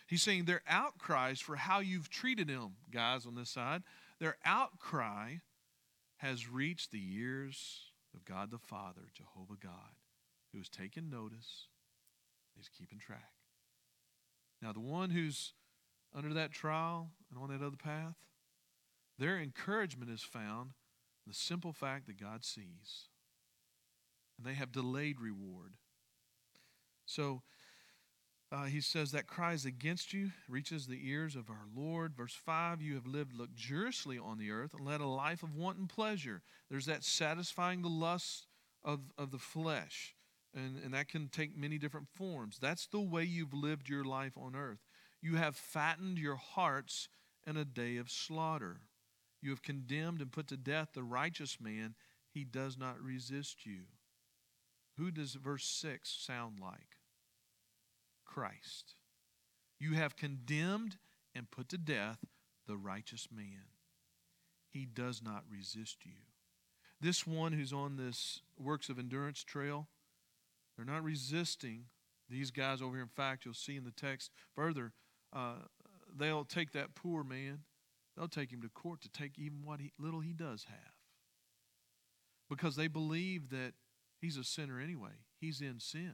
He's saying their outcries for how you've treated him, guys on this side, their outcry has reached the ears of God the Father, Jehovah God, who has taken notice. He's keeping track. Now, the one who's under that trial and on that other path, their encouragement is found in the simple fact that God sees. And they have delayed reward. So, uh, he says that cries against you reaches the ears of our Lord. Verse 5 You have lived luxuriously on the earth and led a life of wanton pleasure. There's that satisfying the lusts of, of the flesh, and, and that can take many different forms. That's the way you've lived your life on earth. You have fattened your hearts in a day of slaughter. You have condemned and put to death the righteous man. He does not resist you. Who does verse 6 sound like? Christ. You have condemned and put to death the righteous man. He does not resist you. This one who's on this works of endurance trail, they're not resisting these guys over here. In fact, you'll see in the text further, uh, they'll take that poor man, they'll take him to court to take even what he, little he does have. Because they believe that he's a sinner anyway. He's in sin,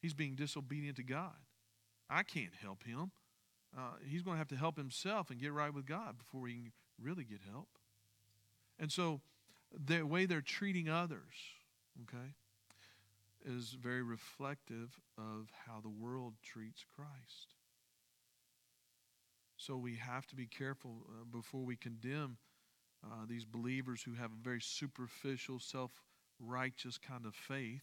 he's being disobedient to God. I can't help him. Uh, he's going to have to help himself and get right with God before he can really get help. And so the way they're treating others, okay, is very reflective of how the world treats Christ. So we have to be careful uh, before we condemn uh, these believers who have a very superficial, self righteous kind of faith,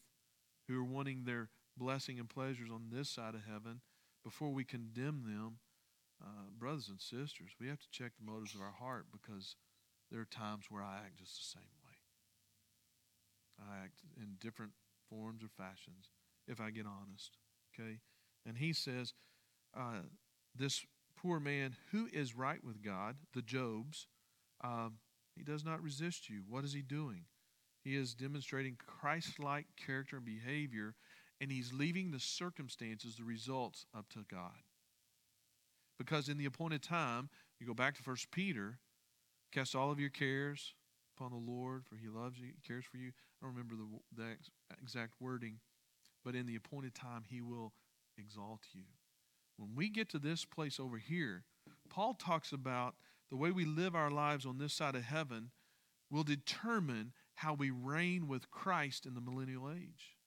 who are wanting their blessing and pleasures on this side of heaven before we condemn them, uh, brothers and sisters, we have to check the motives of our heart because there are times where I act just the same way. I act in different forms or fashions if I get honest. Okay? And he says, uh, this poor man who is right with God, the Job's, um, he does not resist you. What is he doing? He is demonstrating Christ like character and behavior and he's leaving the circumstances, the results, up to God. Because in the appointed time, you go back to First Peter, cast all of your cares upon the Lord, for he loves you, he cares for you. I don't remember the, the exact wording, but in the appointed time, he will exalt you. When we get to this place over here, Paul talks about the way we live our lives on this side of heaven will determine how we reign with Christ in the millennial age.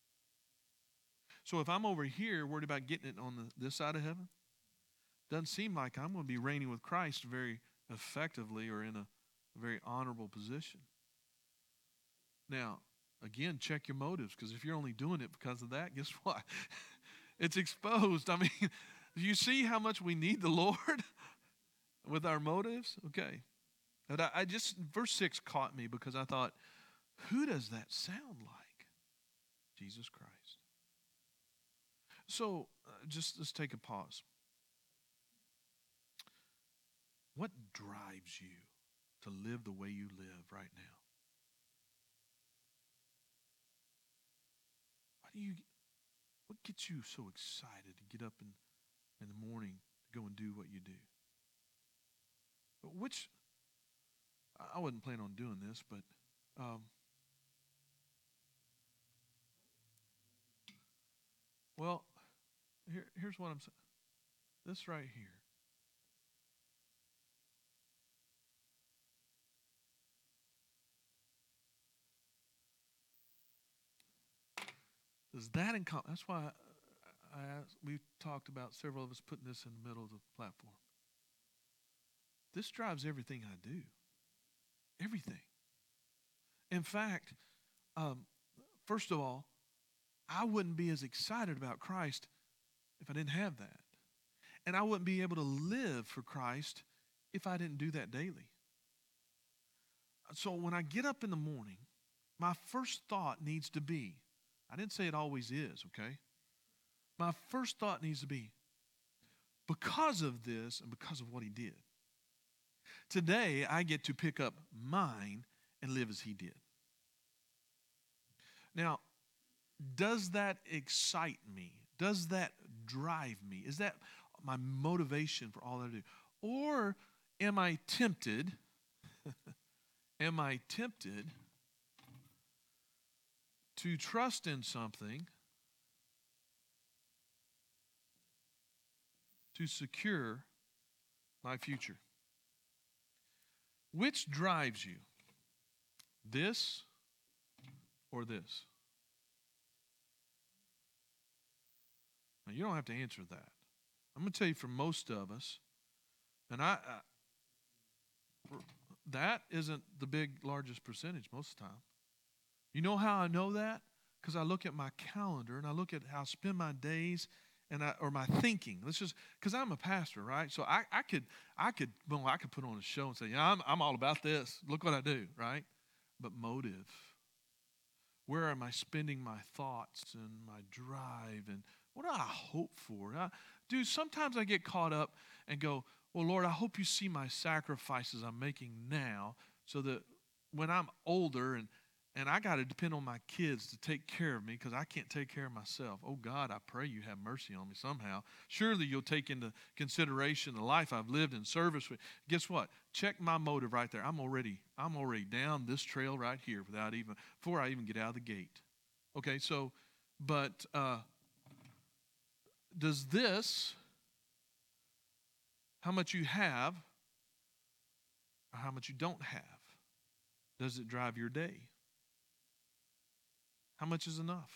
So if I'm over here worried about getting it on the, this side of heaven, doesn't seem like I'm going to be reigning with Christ very effectively or in a, a very honorable position. Now, again, check your motives because if you're only doing it because of that, guess what? it's exposed. I mean, you see how much we need the Lord with our motives? Okay. But I, I just, verse 6 caught me because I thought, who does that sound like? Jesus Christ. So uh, just let's take a pause. What drives you to live the way you live right now? Why do you what gets you so excited to get up in, in the morning to go and do what you do? Which I wasn't planning on doing this, but um, well, here, here's what I'm saying. This right here. Does that in That's why I asked, we talked about several of us putting this in the middle of the platform. This drives everything I do. Everything. In fact, um, first of all, I wouldn't be as excited about Christ if I didn't have that. And I wouldn't be able to live for Christ if I didn't do that daily. So when I get up in the morning, my first thought needs to be I didn't say it always is, okay? My first thought needs to be because of this and because of what he did. Today, I get to pick up mine and live as he did. Now, does that excite me? Does that drive me? Is that my motivation for all that I do? Or am I tempted? am I tempted to trust in something to secure my future? Which drives you? This or this? Now, you don't have to answer that. I'm going to tell you for most of us, and I, I that isn't the big largest percentage most of the time. You know how I know that? Because I look at my calendar and I look at how I spend my days and I, or my thinking. Let's just because I'm a pastor, right? So I, I could I could well I could put on a show and say, yeah, I'm I'm all about this. Look what I do, right? But motive. Where am I spending my thoughts and my drive and what do I hope for? I, dude, sometimes I get caught up and go, well, Lord, I hope you see my sacrifices I'm making now so that when I'm older and and I got to depend on my kids to take care of me because I can't take care of myself. Oh God, I pray you have mercy on me somehow. Surely you'll take into consideration the life I've lived in service. Guess what? Check my motive right there. I'm already I'm already down this trail right here without even before I even get out of the gate. Okay, so but uh, does this how much you have or how much you don't have does it drive your day? How much is enough?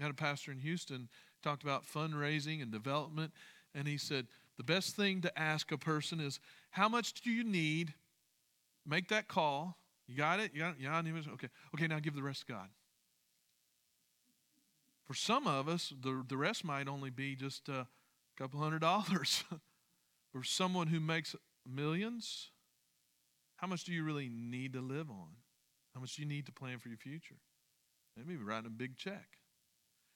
I had a pastor in Houston talked about fundraising and development, and he said the best thing to ask a person is, "How much do you need?" Make that call. You got it? You got it? Yeah, okay. Okay, now give the rest to God. For some of us, the, the rest might only be just a couple hundred dollars. For someone who makes millions, how much do you really need to live on? How much do you need to plan for your future? Maybe writing a big check.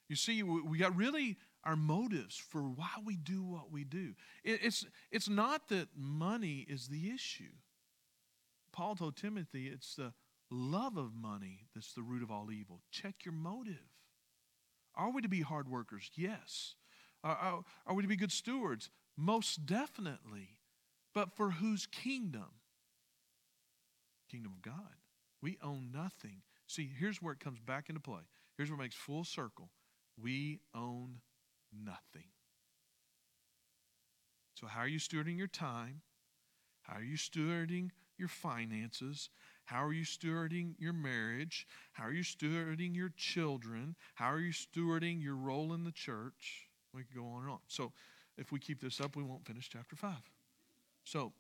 You see, we got really our motives for why we do what we do. It's, it's not that money is the issue. Paul told Timothy it's the love of money that's the root of all evil. Check your motive. Are we to be hard workers? Yes. Are, are, are we to be good stewards? Most definitely. But for whose kingdom? Kingdom of God. We own nothing. See, here's where it comes back into play. Here's where it makes full circle. We own nothing. So, how are you stewarding your time? How are you stewarding your finances? How are you stewarding your marriage? How are you stewarding your children? How are you stewarding your role in the church? We could go on and on. So, if we keep this up, we won't finish chapter 5. So,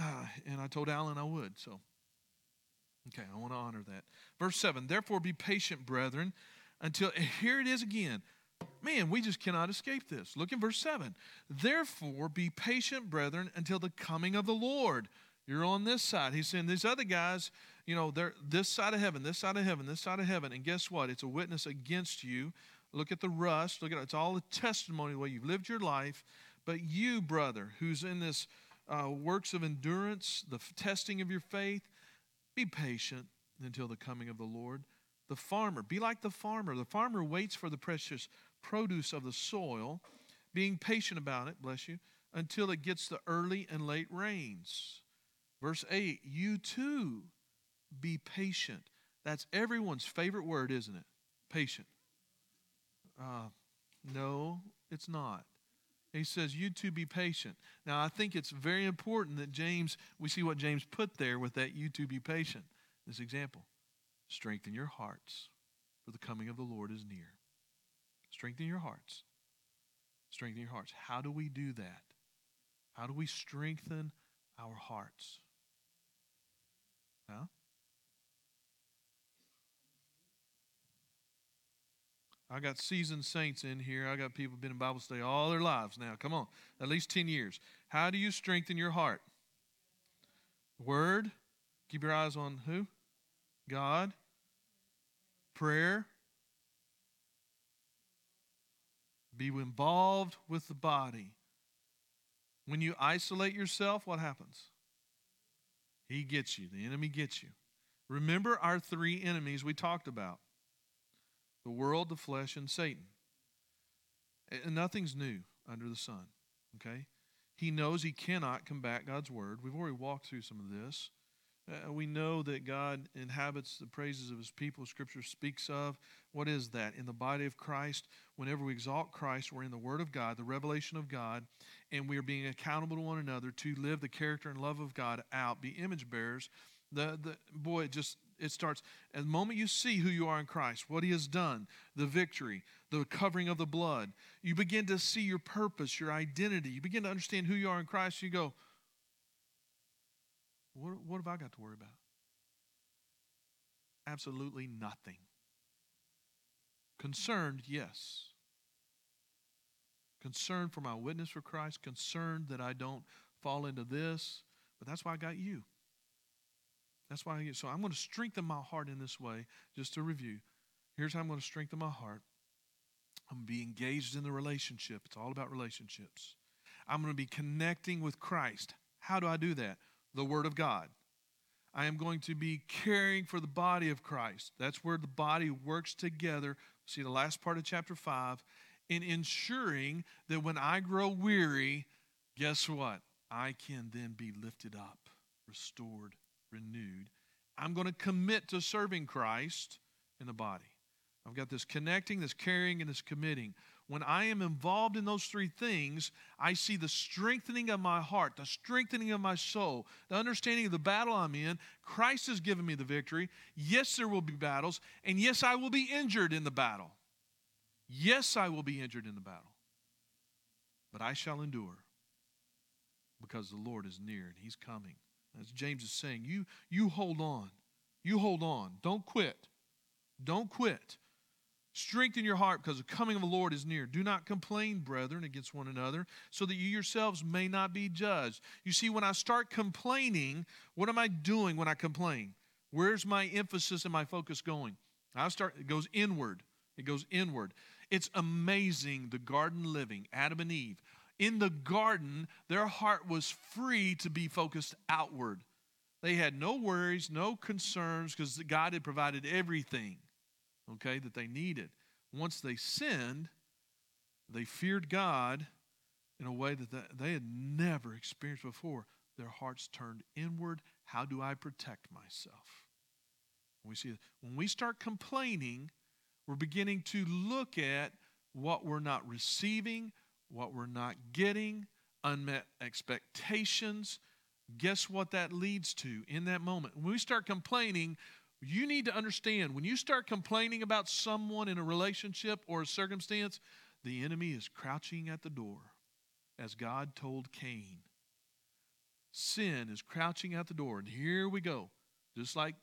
uh, and I told Alan I would. So, Okay, I want to honor that. Verse 7 Therefore be patient, brethren, until, here it is again. Man, we just cannot escape this. Look in verse 7. Therefore be patient, brethren, until the coming of the Lord. You're on this side. He's saying these other guys, you know, they're this side of heaven, this side of heaven, this side of heaven. And guess what? It's a witness against you. Look at the rust. Look at it. It's all a testimony of the way you've lived your life. But you, brother, who's in this uh, works of endurance, the testing of your faith, be patient until the coming of the Lord. The farmer, be like the farmer. The farmer waits for the precious produce of the soil, being patient about it, bless you, until it gets the early and late rains. Verse 8, you too be patient. That's everyone's favorite word, isn't it? Patient. Uh, no, it's not. He says, You too be patient. Now, I think it's very important that James, we see what James put there with that, you too be patient. This example strengthen your hearts. for the coming of the Lord is near. Strengthen your hearts. Strengthen your hearts. How do we do that? How do we strengthen our hearts? Huh? I got seasoned saints in here. I got people been in Bible study all their lives now. Come on, at least 10 years. How do you strengthen your heart? Word. Keep your eyes on who? God. Prayer. Be involved with the body. When you isolate yourself, what happens? He gets you. The enemy gets you. Remember our three enemies we talked about the world, the flesh, and Satan. And nothing's new under the sun. Okay? He knows he cannot combat God's word. We've already walked through some of this. Uh, we know that God inhabits the praises of his people, Scripture speaks of. What is that? In the body of Christ, whenever we exalt Christ, we're in the Word of God, the revelation of God, and we are being accountable to one another to live the character and love of God out, be image bearers. The, the boy, just it starts at the moment you see who you are in Christ, what He has done, the victory, the covering of the blood. You begin to see your purpose, your identity. You begin to understand who you are in Christ. You go, what, what have I got to worry about? Absolutely nothing. Concerned, yes. Concerned for my witness for Christ, concerned that I don't fall into this, but that's why I got you. That's why I get so I'm going to strengthen my heart in this way, just to review. Here's how I'm going to strengthen my heart. I'm going to be engaged in the relationship. It's all about relationships. I'm going to be connecting with Christ. How do I do that? the Word of God. I am going to be caring for the body of Christ. That's where the body works together. See the last part of chapter 5 in ensuring that when I grow weary, guess what? I can then be lifted up, restored, renewed. I'm going to commit to serving Christ in the body. I've got this connecting, this carrying, and this committing. When I am involved in those three things, I see the strengthening of my heart, the strengthening of my soul, the understanding of the battle I'm in. Christ has given me the victory. Yes, there will be battles, and yes, I will be injured in the battle. Yes, I will be injured in the battle. But I shall endure because the Lord is near and He's coming. As James is saying, you, you hold on. You hold on. Don't quit. Don't quit. Strengthen your heart because the coming of the Lord is near. Do not complain, brethren, against one another, so that you yourselves may not be judged. You see, when I start complaining, what am I doing when I complain? Where's my emphasis and my focus going? I start, it goes inward. It goes inward. It's amazing the garden living, Adam and Eve. In the garden, their heart was free to be focused outward. They had no worries, no concerns, because God had provided everything okay, that they needed. Once they sinned, they feared God in a way that they had never experienced before. Their hearts turned inward. How do I protect myself? We see when we start complaining, we're beginning to look at what we're not receiving, what we're not getting, unmet expectations. Guess what that leads to in that moment? When we start complaining, you need to understand when you start complaining about someone in a relationship or a circumstance, the enemy is crouching at the door, as God told Cain. Sin is crouching at the door, and here we go, just like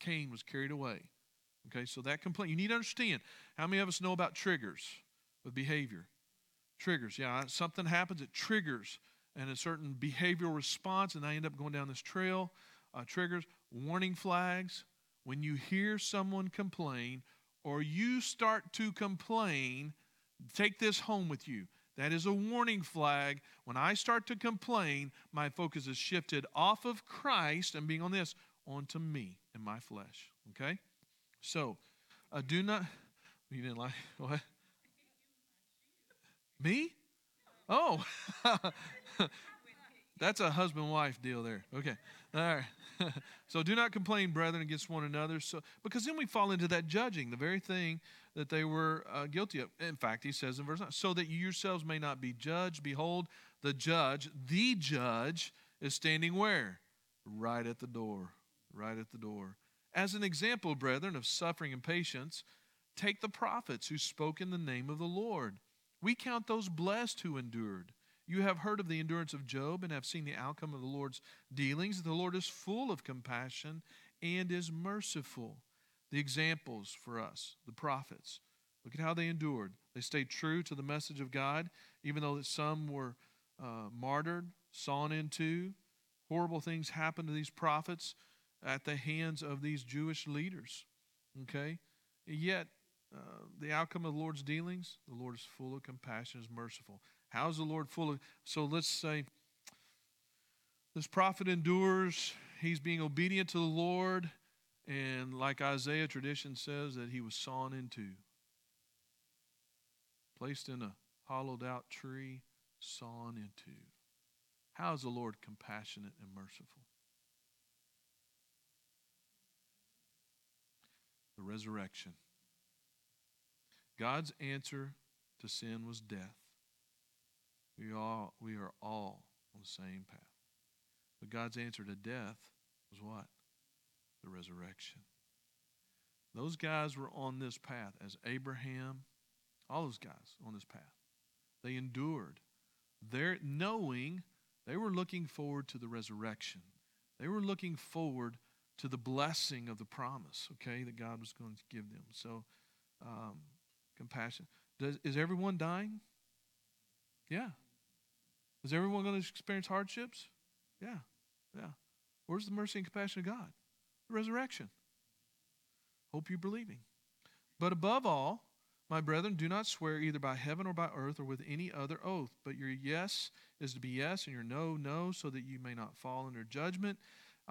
Cain was carried away. Okay, so that complaint, you need to understand how many of us know about triggers with behavior? Triggers, yeah, something happens, it triggers and a certain behavioral response, and I end up going down this trail. Uh, triggers, warning flags, when you hear someone complain or you start to complain, take this home with you. That is a warning flag. When I start to complain, my focus is shifted off of Christ and being on this onto me and my flesh. Okay? So, uh, do not. You didn't like what? Me? Oh, that's a husband wife deal there. Okay. All right. so do not complain, brethren, against one another. So because then we fall into that judging, the very thing that they were uh, guilty of. In fact, he says in verse 9, so that you yourselves may not be judged. Behold, the judge, the judge, is standing where? Right at the door. Right at the door. As an example, brethren, of suffering and patience, Take the prophets who spoke in the name of the Lord. We count those blessed who endured. You have heard of the endurance of Job and have seen the outcome of the Lord's dealings. The Lord is full of compassion and is merciful. The examples for us, the prophets, look at how they endured. They stayed true to the message of God, even though some were uh, martyred, sawn into. Horrible things happened to these prophets at the hands of these Jewish leaders. Okay? Yet, uh, the outcome of the Lord's dealings, the Lord is full of compassion, is merciful. How is the Lord full of? So let's say this prophet endures. He's being obedient to the Lord, and like Isaiah tradition says, that he was sawn into, placed in a hollowed out tree, sawn into. How is the Lord compassionate and merciful? The resurrection. God's answer to sin was death. We all we are all on the same path. But God's answer to death was what? The resurrection. Those guys were on this path as Abraham, all those guys on this path. They endured. They're knowing they were looking forward to the resurrection. They were looking forward to the blessing of the promise, okay, that God was going to give them. So, um, compassion. Does, is everyone dying? Yeah. Is everyone going to experience hardships? Yeah. Yeah. Where's the mercy and compassion of God? The resurrection. Hope you're believing. But above all, my brethren, do not swear either by heaven or by earth or with any other oath, but your yes is to be yes and your no, no, so that you may not fall under judgment.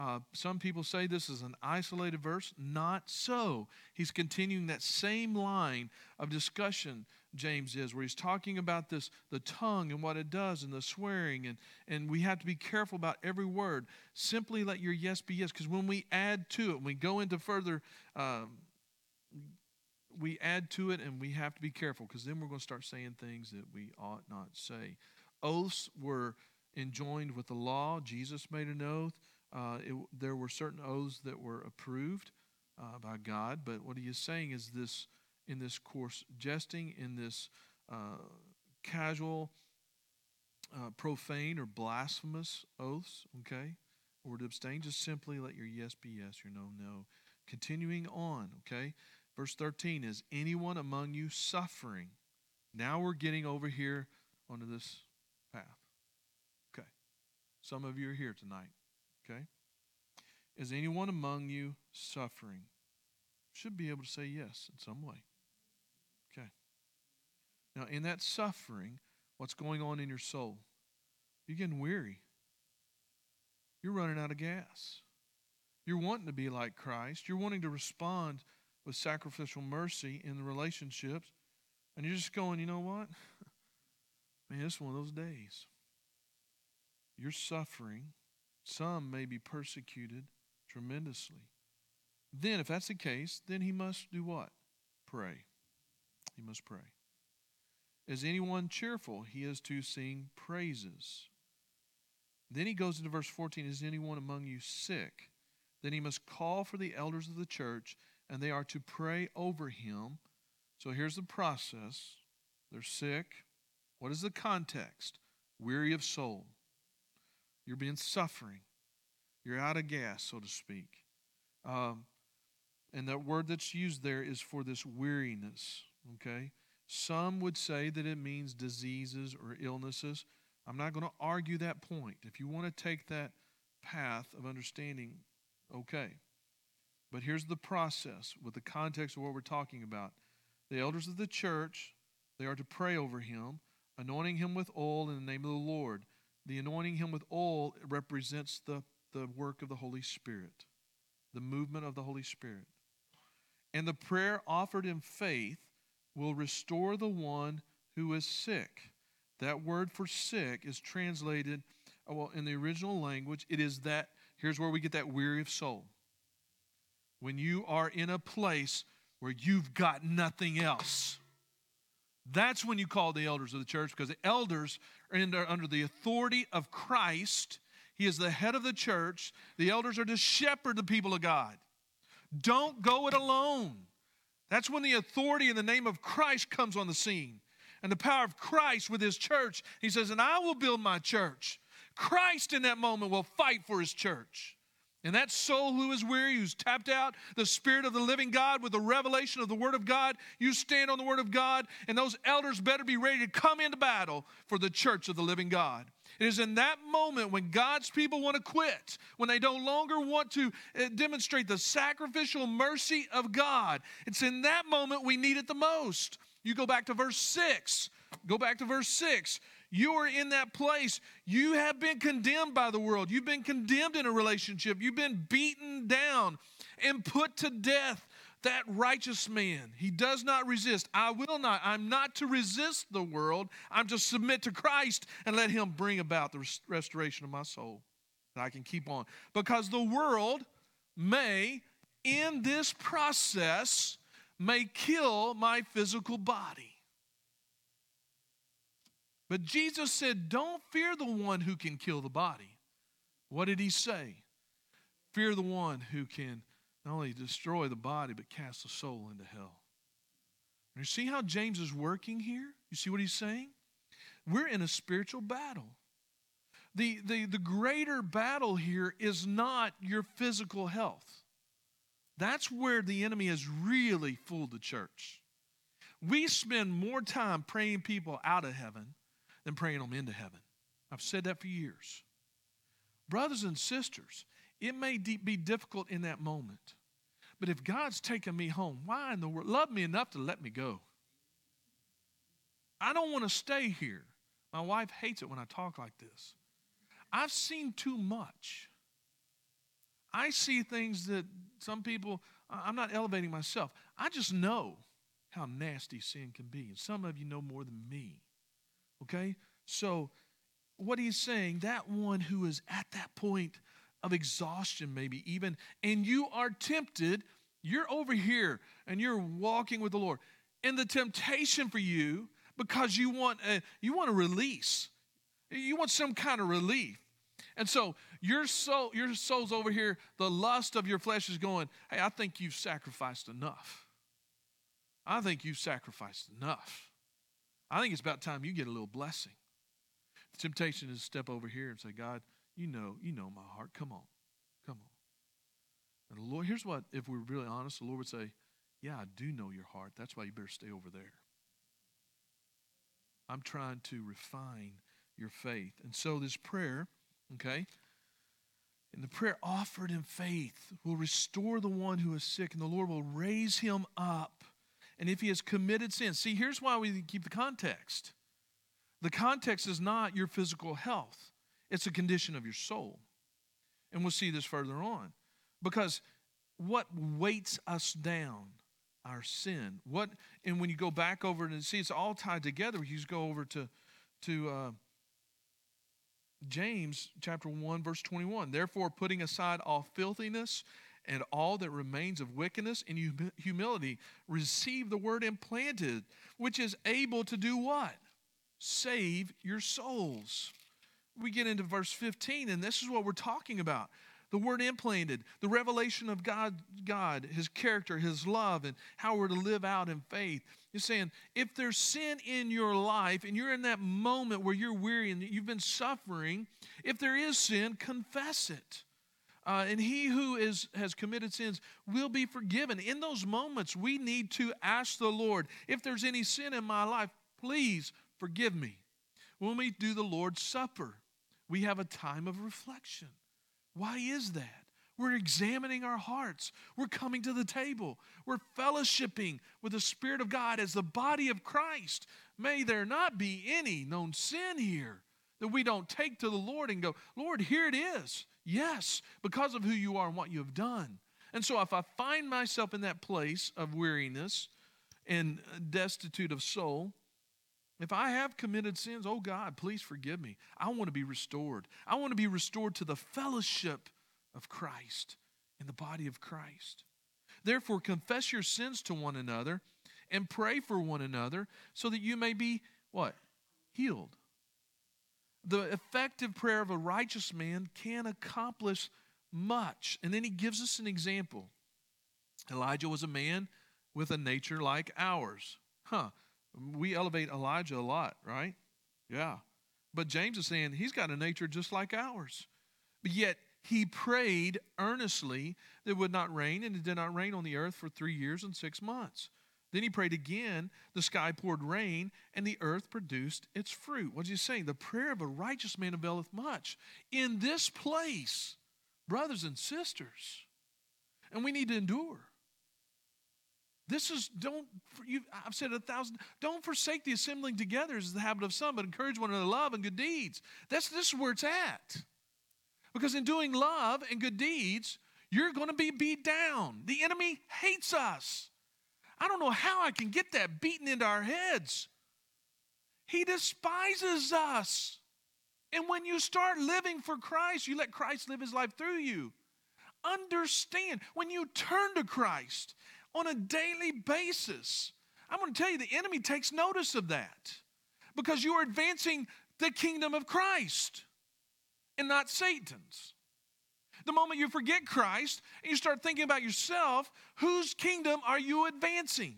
Uh, some people say this is an isolated verse. Not so. He's continuing that same line of discussion, James is, where he's talking about this, the tongue and what it does and the swearing, and, and we have to be careful about every word. Simply let your yes be yes, because when we add to it, when we go into further, um, we add to it and we have to be careful, because then we're going to start saying things that we ought not say. Oaths were enjoined with the law. Jesus made an oath. Uh, it, there were certain oaths that were approved uh, by God, but what he is saying is this in this coarse jesting, in this uh, casual, uh, profane, or blasphemous oaths, okay, or to abstain, just simply let your yes be yes, your no, no. Continuing on, okay, verse 13 is anyone among you suffering? Now we're getting over here onto this path. Okay. Some of you are here tonight. Okay? Is anyone among you suffering? Should be able to say yes in some way. Okay. Now, in that suffering, what's going on in your soul? You're getting weary. You're running out of gas. You're wanting to be like Christ. You're wanting to respond with sacrificial mercy in the relationships. And you're just going, you know what? Man, it's one of those days. You're suffering some may be persecuted tremendously. Then, if that's the case, then he must do what? Pray. He must pray. Is anyone cheerful? He is to sing praises. Then he goes into verse 14 Is anyone among you sick? Then he must call for the elders of the church, and they are to pray over him. So here's the process they're sick. What is the context? Weary of soul. You're being suffering. You're out of gas, so to speak. Um, and that word that's used there is for this weariness. Okay? Some would say that it means diseases or illnesses. I'm not going to argue that point. If you want to take that path of understanding, okay. But here's the process with the context of what we're talking about. The elders of the church, they are to pray over him, anointing him with oil in the name of the Lord. The anointing him with oil represents the, the work of the Holy Spirit, the movement of the Holy Spirit. And the prayer offered in faith will restore the one who is sick. That word for sick is translated, uh, well, in the original language, it is that, here's where we get that weary of soul. When you are in a place where you've got nothing else. That's when you call the elders of the church because the elders are under, the authority of Christ. He is the head of the church. The elders are to shepherd the people of God. Don't go it alone. That's when the authority in the name of Christ comes on the scene and the power of Christ with his church. He says, And I will build my church. Christ in that moment will fight for his church. And that soul who is weary, who's tapped out the Spirit of the living God with the revelation of the Word of God, you stand on the Word of God, and those elders better be ready to come into battle for the church of the living God. It is in that moment when God's people want to quit, when they no longer want to uh, demonstrate the sacrificial mercy of God. It's in that moment we need it the most. You go back to verse 6. Go back to verse 6. You are in that place. You have been condemned by the world. You've been condemned in a relationship. You've been beaten down and put to death. That righteous man, he does not resist. I will not. I'm not to resist the world. I'm to submit to Christ and let him bring about the restoration of my soul. And I can keep on. Because the world may, in this process, may kill my physical body. But Jesus said, Don't fear the one who can kill the body. What did he say? Fear the one who can not only destroy the body, but cast the soul into hell. And you see how James is working here? You see what he's saying? We're in a spiritual battle. The, the, the greater battle here is not your physical health. That's where the enemy has really fooled the church. We spend more time praying people out of heaven than praying them into heaven. I've said that for years. Brothers and sisters, it may be difficult in that moment, but if God's taking me home, why in the world? Love me enough to let me go. I don't want to stay here. My wife hates it when I talk like this. I've seen too much. I see things that some people, I'm not elevating myself. I just know how nasty sin can be. And some of you know more than me. Okay? So, what he's saying, that one who is at that point of exhaustion, maybe even, and you are tempted, you're over here and you're walking with the Lord. And the temptation for you, because you want a, you want a release, you want some kind of relief. And so your soul, your soul's over here, the lust of your flesh is going, hey, I think you've sacrificed enough. I think you've sacrificed enough. I think it's about time you get a little blessing. The temptation is to step over here and say, God, you know, you know my heart. Come on. Come on. And the Lord, here's what, if we're really honest, the Lord would say, Yeah, I do know your heart. That's why you better stay over there. I'm trying to refine your faith. And so this prayer, okay, and the prayer offered in faith will restore the one who is sick, and the Lord will raise him up and if he has committed sin. See, here's why we keep the context the context is not your physical health, it's a condition of your soul. And we'll see this further on. Because what weights us down? Our sin. What, and when you go back over and see it's all tied together, you just go over to, to uh, James chapter 1, verse 21. Therefore, putting aside all filthiness and all that remains of wickedness and humility receive the word implanted, which is able to do what? Save your souls. We get into verse 15, and this is what we're talking about. The word implanted, the revelation of God, God, his character, his love, and how we're to live out in faith. He's saying, if there's sin in your life and you're in that moment where you're weary and you've been suffering, if there is sin, confess it. Uh, and he who is, has committed sins will be forgiven. In those moments, we need to ask the Lord, if there's any sin in my life, please forgive me. When we do the Lord's Supper, we have a time of reflection. Why is that? We're examining our hearts. We're coming to the table. We're fellowshipping with the Spirit of God as the body of Christ. May there not be any known sin here that we don't take to the Lord and go, Lord, here it is. Yes, because of who you are and what you have done. And so if I find myself in that place of weariness and destitute of soul, if I have committed sins, oh God, please forgive me. I want to be restored. I want to be restored to the fellowship of Christ in the body of Christ. Therefore, confess your sins to one another and pray for one another so that you may be what? Healed the effective prayer of a righteous man can accomplish much. And then he gives us an example. Elijah was a man with a nature like ours. Huh. We elevate Elijah a lot, right? Yeah. But James is saying he's got a nature just like ours. But yet he prayed earnestly that it would not rain, and it did not rain on the earth for three years and six months. Then he prayed again, the sky poured rain, and the earth produced its fruit. What's he saying? The prayer of a righteous man availeth much. In this place, brothers and sisters, and we need to endure. This is don't you I've said a thousand don't forsake the assembling together as the habit of some, but encourage one another love and good deeds. That's this is where it's at. Because in doing love and good deeds, you're going to be beat down. The enemy hates us. I don't know how I can get that beaten into our heads. He despises us. And when you start living for Christ, you let Christ live his life through you. Understand, when you turn to Christ on a daily basis, I'm going to tell you the enemy takes notice of that because you are advancing the kingdom of Christ and not Satan's. The moment you forget Christ and you start thinking about yourself, whose kingdom are you advancing?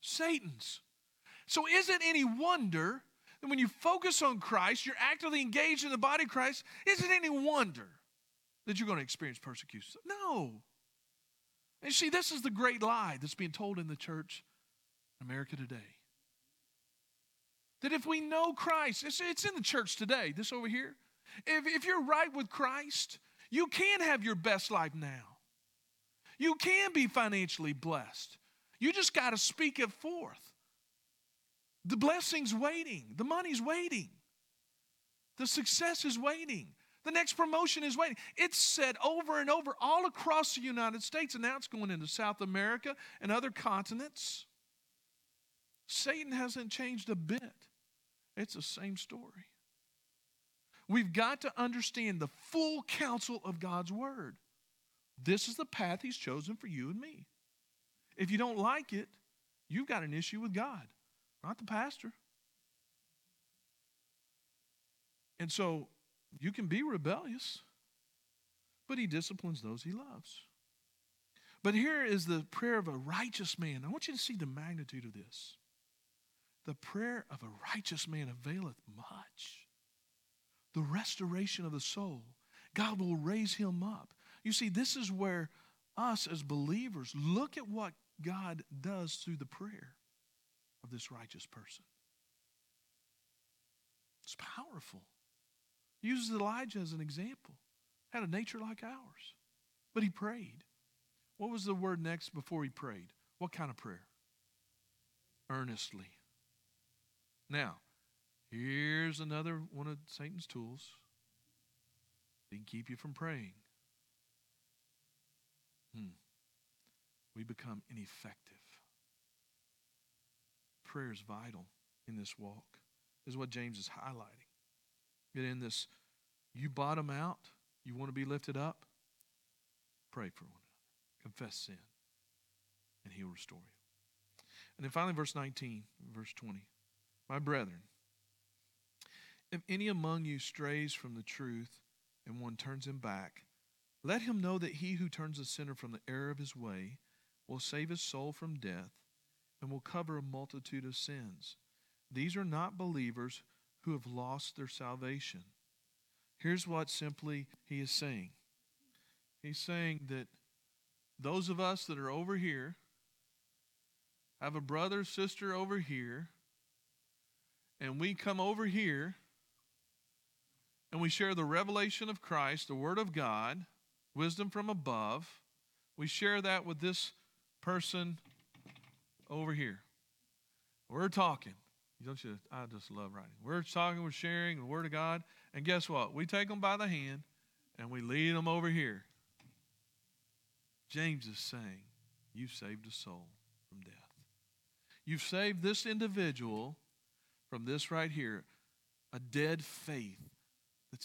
Satan's. So, is it any wonder that when you focus on Christ, you're actively engaged in the body of Christ? Is it any wonder that you're going to experience persecution? No. And see, this is the great lie that's being told in the church in America today. That if we know Christ, it's, it's in the church today, this over here. If, if you're right with Christ, you can have your best life now. You can be financially blessed. You just got to speak it forth. The blessing's waiting, the money's waiting, the success is waiting. The next promotion is waiting. It's said over and over all across the United States, and now it's going into South America and other continents. Satan hasn't changed a bit, it's the same story. We've got to understand the full counsel of God's word. This is the path He's chosen for you and me. If you don't like it, you've got an issue with God, not the pastor. And so you can be rebellious, but He disciplines those He loves. But here is the prayer of a righteous man. I want you to see the magnitude of this. The prayer of a righteous man availeth much the restoration of the soul. God will raise him up. You see, this is where us as believers look at what God does through the prayer of this righteous person. It's powerful. He uses Elijah as an example. Had a nature like ours. But he prayed. What was the word next before he prayed? What kind of prayer? Earnestly. Now, Here's another one of Satan's tools. He can keep you from praying. Hmm. We become ineffective. Prayer is vital in this walk. This is what James is highlighting. Get in this, you bottom out, you want to be lifted up, pray for one another. Confess sin, and he'll restore you. And then finally, verse 19, verse 20. My brethren, if any among you strays from the truth and one turns him back, let him know that he who turns a sinner from the error of his way will save his soul from death and will cover a multitude of sins. These are not believers who have lost their salvation. Here's what simply he is saying He's saying that those of us that are over here have a brother, sister over here, and we come over here and we share the revelation of Christ, the Word of God, wisdom from above. We share that with this person over here. We're talking. Don't you? I just love writing. We're talking, we're sharing the Word of God. And guess what? We take them by the hand and we lead them over here. James is saying, You've saved a soul from death. You've saved this individual from this right here a dead faith that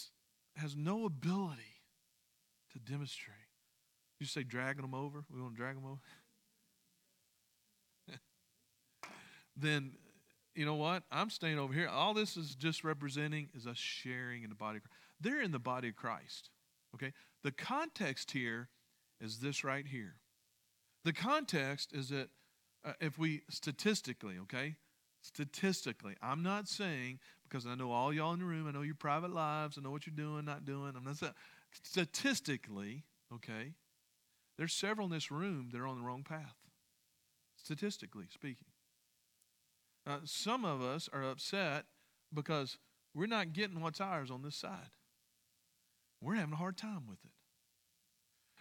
has no ability to demonstrate. You say dragging them over? We want to drag them over? then you know what? I'm staying over here. All this is just representing is us sharing in the body of Christ. They're in the body of Christ. Okay? The context here is this right here. The context is that uh, if we statistically, okay, statistically, I'm not saying because I know all y'all in the room, I know your private lives, I know what you're doing, not doing. I'm not saying statistically, okay, there's several in this room that are on the wrong path, statistically speaking. Uh, some of us are upset because we're not getting what's ours on this side. We're having a hard time with it.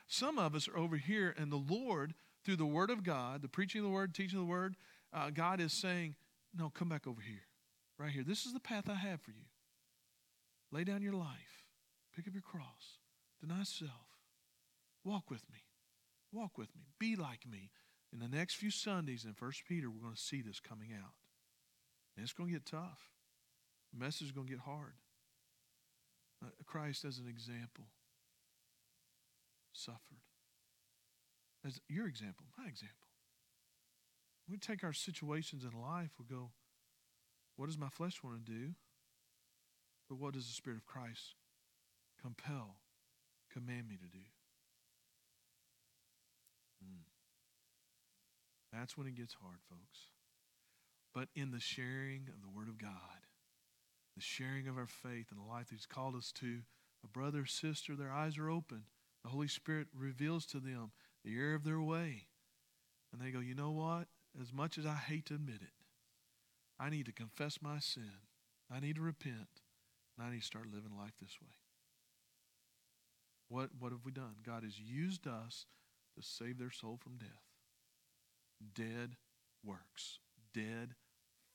Some of us are over here, and the Lord, through the Word of God, the preaching of the Word, teaching of the Word, uh, God is saying, No, come back over here, right here. This is the path I have for you. Lay down your life, pick up your cross, deny self, walk with me, walk with me, be like me. In the next few Sundays in First Peter, we're going to see this coming out. And it's going to get tough. The message is going to get hard. Uh, Christ, as an example, suffered. As your example, my example. We take our situations in life, we go, what does my flesh want to do? But what does the Spirit of Christ compel, command me to do? Mm. That's when it gets hard, folks. But in the sharing of the Word of God, the sharing of our faith and the life that He's called us to, a brother, sister, their eyes are open. The Holy Spirit reveals to them the error of their way. And they go, you know what? As much as I hate to admit it, I need to confess my sin. I need to repent. And I need to start living life this way. What, what have we done? God has used us to save their soul from death. Dead works, dead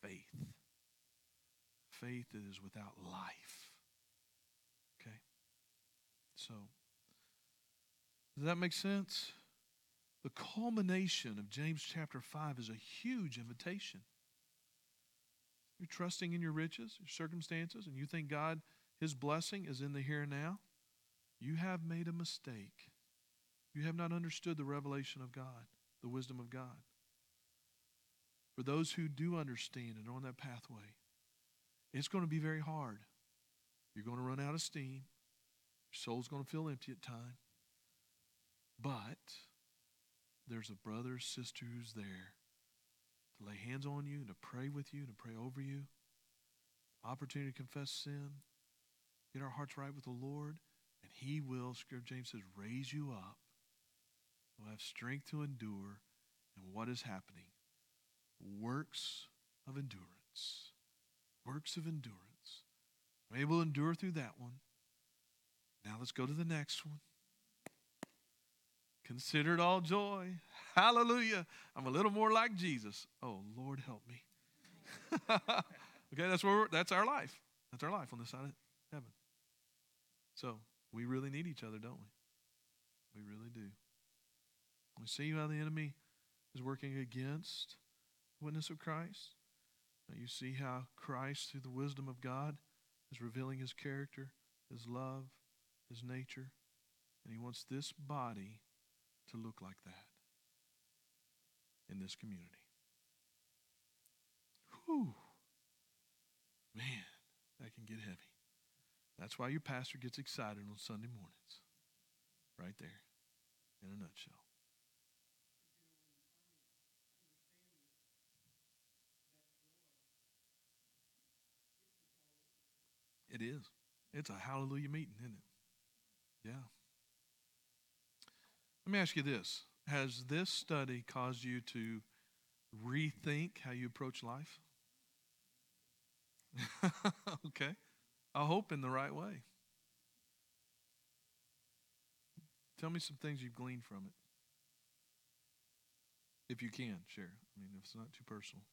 faith. Faith that is without life. Okay? So, does that make sense? The culmination of James chapter 5 is a huge invitation. You're trusting in your riches, your circumstances, and you think God, His blessing is in the here and now. You have made a mistake. You have not understood the revelation of God, the wisdom of God. For those who do understand and are on that pathway, it's going to be very hard. You're going to run out of steam. Your soul's going to feel empty at times. But there's a brother or sister who's there to lay hands on you, and to pray with you, and to pray over you. Opportunity to confess sin, get our hearts right with the Lord, and He will, Scripture James says, raise you up. We'll have strength to endure. And what is happening? Works of endurance. Works of endurance. I'm able to endure through that one. Now let's go to the next one. Consider it all joy. Hallelujah. I'm a little more like Jesus. Oh, Lord, help me. okay, that's where that's our life. That's our life on this side of heaven. So we really need each other, don't we? We really do. We see how the enemy is working against the witness of Christ. Now you see how Christ, through the wisdom of God, is revealing his character, his love, his nature. And he wants this body to look like that in this community. Whew. Man, that can get heavy. That's why your pastor gets excited on Sunday mornings. Right there, in a nutshell. It is. It's a hallelujah meeting, isn't it? Yeah. Let me ask you this Has this study caused you to rethink how you approach life? okay. I hope in the right way. Tell me some things you've gleaned from it. If you can, share. I mean, if it's not too personal.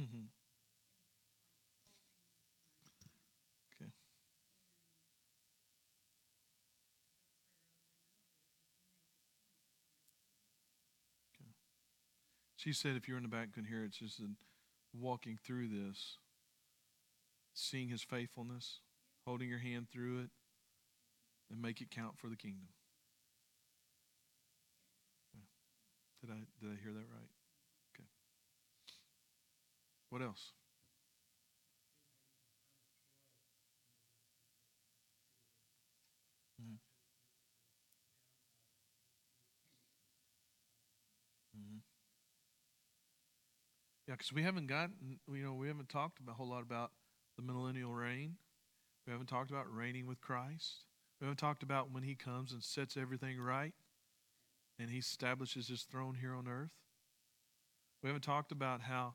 Mm-hmm. Okay. Okay. She said, if you're in the back, couldn't hear it. She said, walking through this, seeing his faithfulness, holding your hand through it, and make it count for the kingdom. Did I did I hear that right? Okay. What else? Yeah, because we haven't gotten, you know, we haven't talked a whole lot about the millennial reign. We haven't talked about reigning with Christ. We haven't talked about when He comes and sets everything right and He establishes His throne here on earth. We haven't talked about how,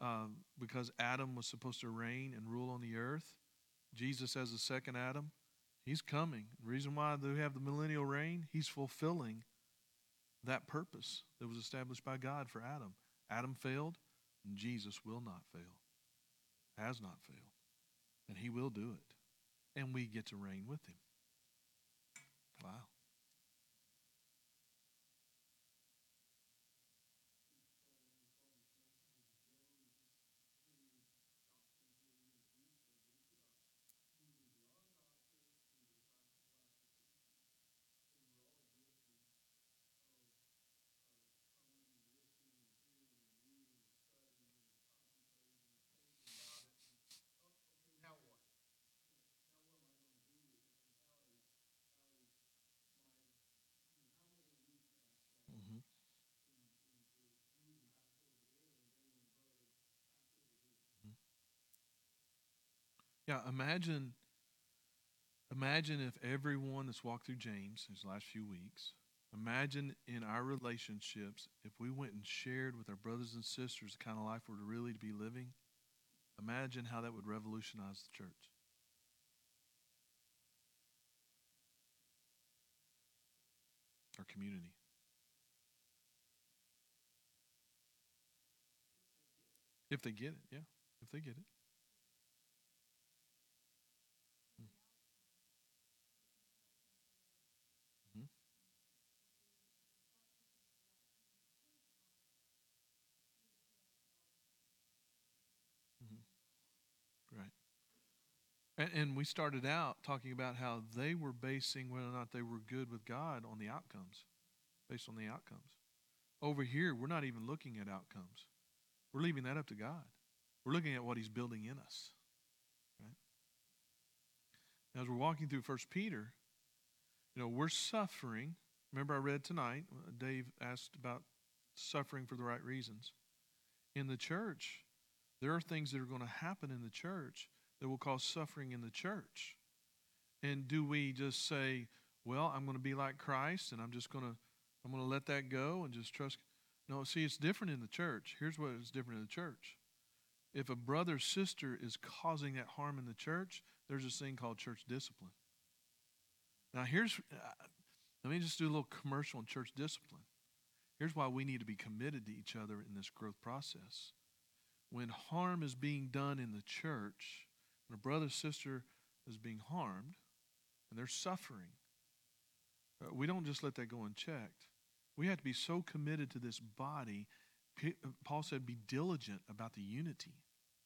um, because Adam was supposed to reign and rule on the earth, Jesus as the second Adam, He's coming. The reason why we have the millennial reign, He's fulfilling that purpose that was established by God for Adam. Adam failed, and Jesus will not fail, has not failed, and He will do it. And we get to reign with Him. Wow. Yeah, imagine imagine if everyone that's walked through James these last few weeks, imagine in our relationships if we went and shared with our brothers and sisters the kind of life we're really to be living. Imagine how that would revolutionize the church. Our community. If they get it, yeah. If they get it. And, and we started out talking about how they were basing whether or not they were good with God on the outcomes, based on the outcomes. Over here, we're not even looking at outcomes. We're leaving that up to God. We're looking at what He's building in us. Right? As we're walking through First Peter, you know, we're suffering. Remember, I read tonight, uh, Dave asked about suffering for the right reasons. In the church, there are things that are going to happen in the church that will cause suffering in the church. And do we just say, well, I'm going to be like Christ and I'm just going to I'm going to let that go and just trust No, see it's different in the church. Here's what is different in the church. If a brother or sister is causing that harm in the church, there's this thing called church discipline. Now, here's, uh, let me just do a little commercial on church discipline. Here's why we need to be committed to each other in this growth process. When harm is being done in the church, when a brother or sister is being harmed and they're suffering, uh, we don't just let that go unchecked. We have to be so committed to this body. Uh, Paul said, be diligent about the unity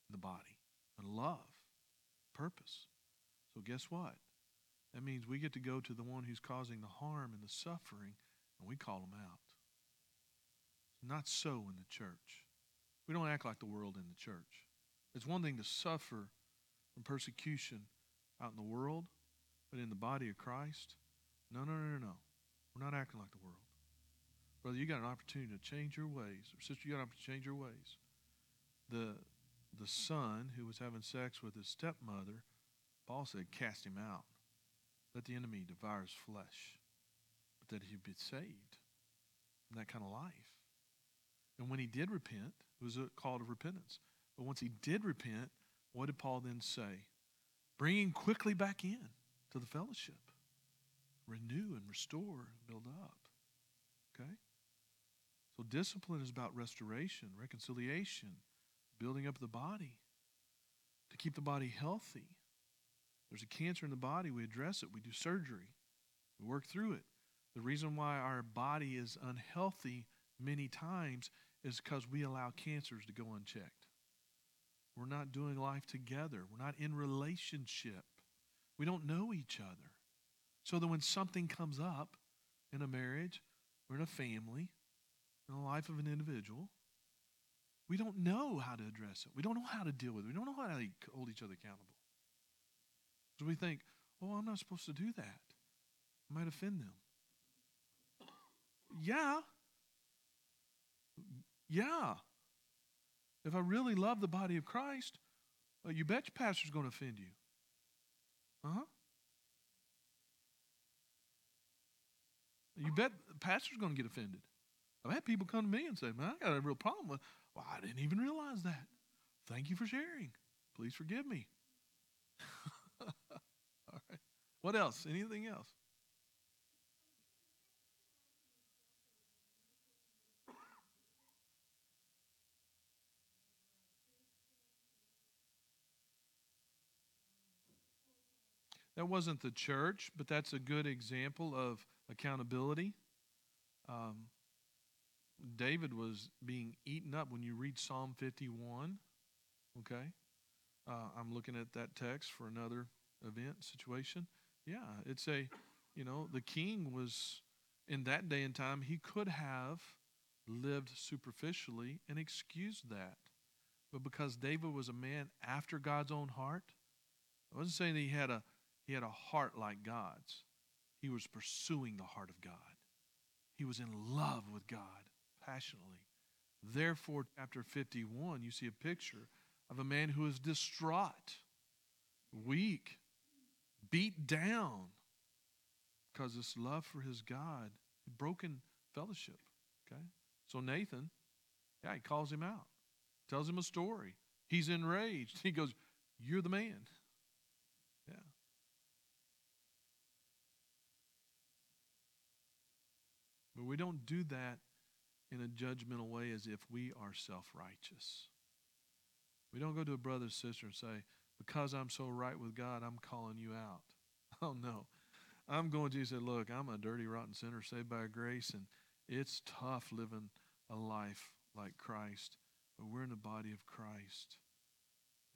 in the body and love, purpose. So, guess what? That means we get to go to the one who's causing the harm and the suffering, and we call them out. Not so in the church. We don't act like the world in the church. It's one thing to suffer from persecution out in the world, but in the body of Christ, no, no, no, no, no. We're not acting like the world. Brother, you got an opportunity to change your ways. Or sister, you got an opportunity to change your ways. The the son who was having sex with his stepmother, Paul said, cast him out. Let the enemy devour his flesh. But that he'd be saved from that kind of life. And when he did repent, it was a call to repentance. But once he did repent, what did Paul then say? Bringing quickly back in to the fellowship. Renew and restore and build up. Okay? So discipline is about restoration, reconciliation, building up the body to keep the body healthy. There's a cancer in the body, we address it, we do surgery, we work through it. The reason why our body is unhealthy many times is because we allow cancers to go unchecked. We're not doing life together. We're not in relationship. We don't know each other. So that when something comes up in a marriage or in a family, in the life of an individual, we don't know how to address it. We don't know how to deal with it. We don't know how to hold each other accountable. So we think, oh, I'm not supposed to do that. I might offend them. Yeah. Yeah. If I really love the body of Christ, uh, you bet your pastor's going to offend you. Uh huh. You bet the pastor's going to get offended. I've had people come to me and say, Man, I got a real problem with well, I didn't even realize that. Thank you for sharing. Please forgive me. All right. What else? Anything else? That wasn't the church, but that's a good example of accountability. Um, David was being eaten up when you read Psalm 51. Okay? Uh, I'm looking at that text for another event situation. Yeah, it's a, you know, the king was, in that day and time, he could have lived superficially and excused that. But because David was a man after God's own heart, I wasn't saying that he had a he had a heart like God's. He was pursuing the heart of God. He was in love with God passionately. Therefore, chapter 51, you see a picture of a man who is distraught, weak, beat down because this love for his God, broken fellowship. Okay? So Nathan, yeah, he calls him out, tells him a story. He's enraged. He goes, You're the man. But we don't do that in a judgmental way as if we are self righteous. We don't go to a brother or sister and say, Because I'm so right with God, I'm calling you out. Oh, no. I'm going to you and say, Look, I'm a dirty, rotten sinner saved by grace, and it's tough living a life like Christ, but we're in the body of Christ,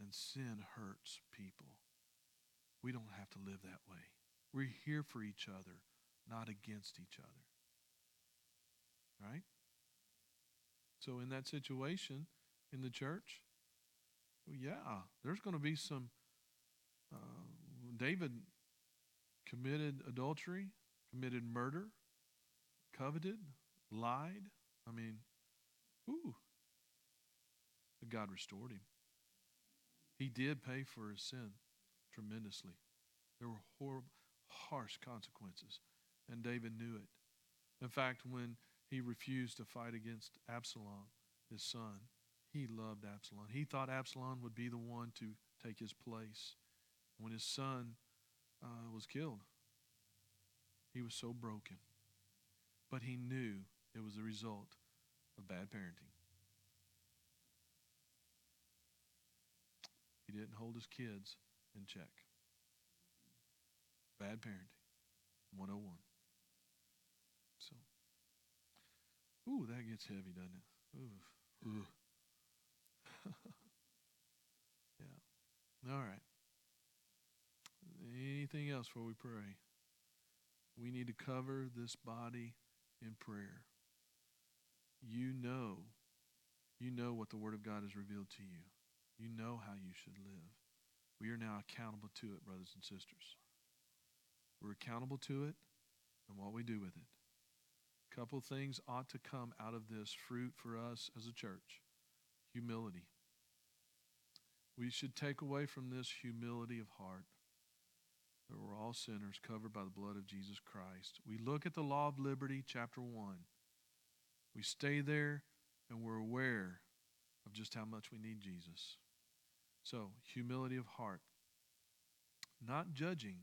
and sin hurts people. We don't have to live that way. We're here for each other, not against each other. Right? So, in that situation in the church, well, yeah, there's going to be some. Uh, David committed adultery, committed murder, coveted, lied. I mean, ooh. But God restored him. He did pay for his sin tremendously. There were horrible, harsh consequences, and David knew it. In fact, when he refused to fight against Absalom, his son. He loved Absalom. He thought Absalom would be the one to take his place. When his son uh, was killed, he was so broken. But he knew it was the result of bad parenting. He didn't hold his kids in check. Bad parenting. 101. So. Ooh, that gets heavy, doesn't it? Ooh. Ooh. yeah. All right. Anything else before we pray? We need to cover this body in prayer. You know, you know what the Word of God has revealed to you. You know how you should live. We are now accountable to it, brothers and sisters. We're accountable to it and what we do with it couple things ought to come out of this fruit for us as a church humility. We should take away from this humility of heart that we're all sinners covered by the blood of Jesus Christ. We look at the law of liberty, chapter 1. We stay there and we're aware of just how much we need Jesus. So, humility of heart. Not judging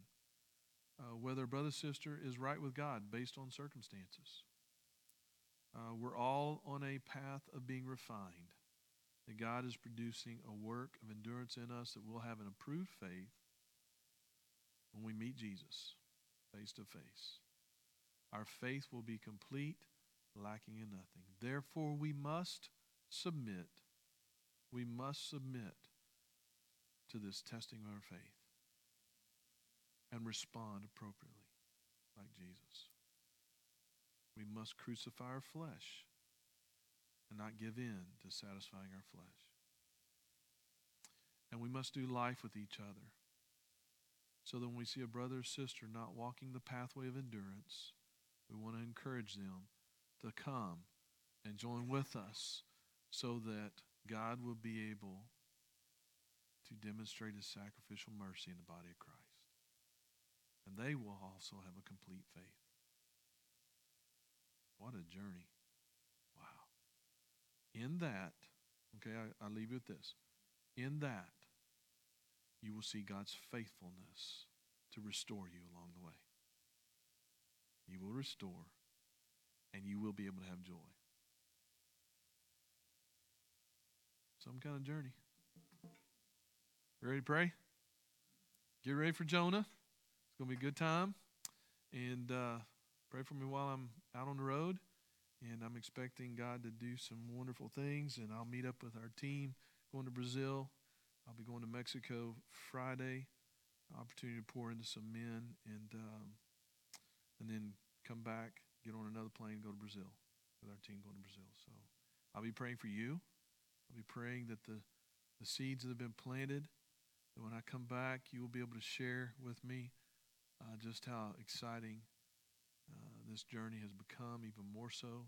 uh, whether brother or sister is right with God based on circumstances. Uh, we're all on a path of being refined. That God is producing a work of endurance in us that we'll have an approved faith when we meet Jesus face to face. Our faith will be complete, lacking in nothing. Therefore, we must submit. We must submit to this testing of our faith and respond appropriately like Jesus. We must crucify our flesh and not give in to satisfying our flesh. And we must do life with each other so that when we see a brother or sister not walking the pathway of endurance, we want to encourage them to come and join with us so that God will be able to demonstrate his sacrificial mercy in the body of Christ. And they will also have a complete faith. What a journey. Wow. In that, okay, I, I leave you with this. In that, you will see God's faithfulness to restore you along the way. You will restore, and you will be able to have joy. Some kind of journey. Ready to pray? Get ready for Jonah. It's going to be a good time. And uh, pray for me while I'm out on the road. And I'm expecting God to do some wonderful things. And I'll meet up with our team going to Brazil. I'll be going to Mexico Friday. Opportunity to pour into some men and um, and then come back, get on another plane, go to Brazil with our team going to Brazil. So I'll be praying for you. I'll be praying that the, the seeds that have been planted, that when I come back, you will be able to share with me uh, just how exciting this journey has become, even more so,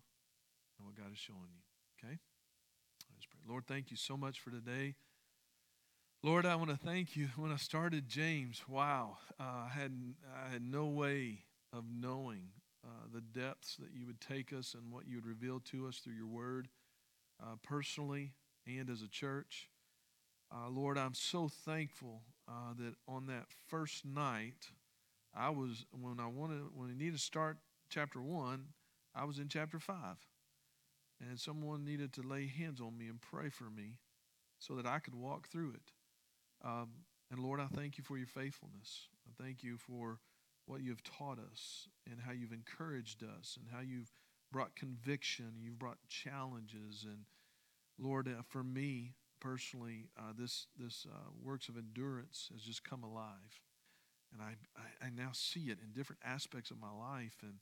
and what God is showing you. Okay? Let's pray. Lord, thank you so much for today. Lord, I want to thank you. When I started James, wow, uh, I had I had no way of knowing uh, the depths that you would take us and what you would reveal to us through your word, uh, personally and as a church. Uh, Lord, I'm so thankful uh, that on that first night, I was when I wanted when I needed to start chapter one, I was in chapter five, and someone needed to lay hands on me and pray for me, so that I could walk through it. Um, and Lord, I thank you for your faithfulness. I thank you for what you've taught us and how you've encouraged us and how you've brought conviction, you've brought challenges. And Lord, uh, for me personally, uh, this, this uh, works of endurance has just come alive. And I, I, I now see it in different aspects of my life and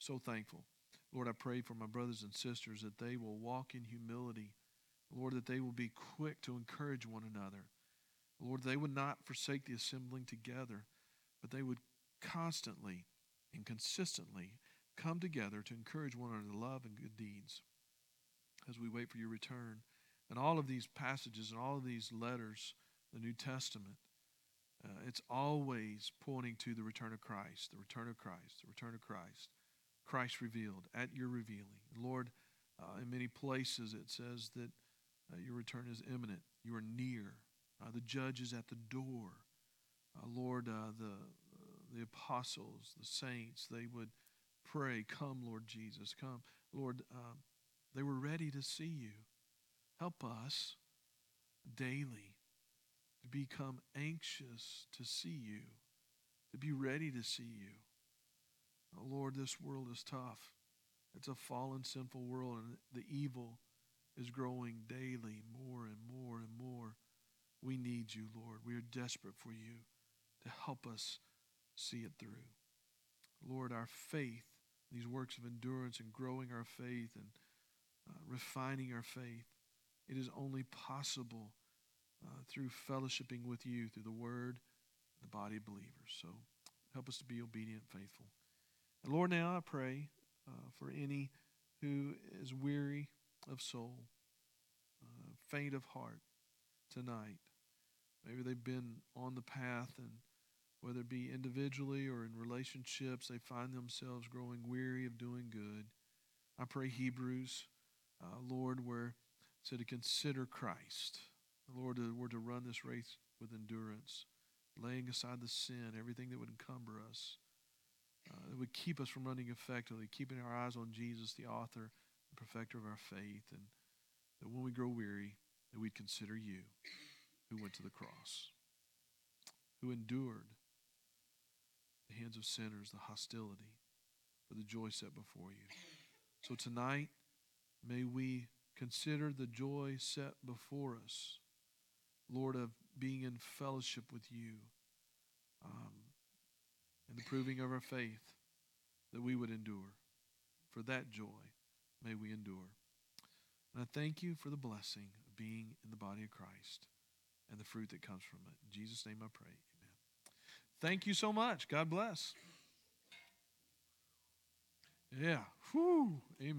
so thankful. Lord, I pray for my brothers and sisters that they will walk in humility. Lord, that they will be quick to encourage one another. Lord, they would not forsake the assembling together, but they would constantly and consistently come together to encourage one another to love and good deeds as we wait for your return. And all of these passages and all of these letters, the New Testament, uh, it's always pointing to the return of Christ, the return of Christ, the return of Christ, Christ revealed at your revealing. Lord, uh, in many places it says that uh, your return is imminent, you are near. Uh, the judge is at the door. Uh, Lord, uh, the, the apostles, the saints, they would pray, Come, Lord Jesus, come. Lord, um, they were ready to see you. Help us daily to become anxious to see you, to be ready to see you. Oh, Lord, this world is tough. It's a fallen, sinful world, and the evil is growing daily more and more and more. We need you, Lord. We are desperate for you to help us see it through. Lord, our faith, these works of endurance and growing our faith and uh, refining our faith, it is only possible uh, through fellowshipping with you, through the word, the body of believers. So help us to be obedient faithful. Lord, now I pray uh, for any who is weary of soul, uh, faint of heart tonight. Maybe they've been on the path, and whether it be individually or in relationships, they find themselves growing weary of doing good. I pray Hebrews, uh, Lord, where so to consider Christ. Lord, we're to run this race with endurance, laying aside the sin, everything that would encumber us, uh, that would keep us from running effectively, keeping our eyes on Jesus, the author and perfecter of our faith, and that when we grow weary, that we'd consider you who went to the cross, who endured the hands of sinners, the hostility, for the joy set before you. So tonight, may we consider the joy set before us, Lord, of being in fellowship with you um, and the proving of our faith that we would endure. For that joy, may we endure. And I thank you for the blessing of being in the body of Christ and the fruit that comes from it. In Jesus' name I pray. Amen. Thank you so much. God bless. Yeah. Whew. Amen.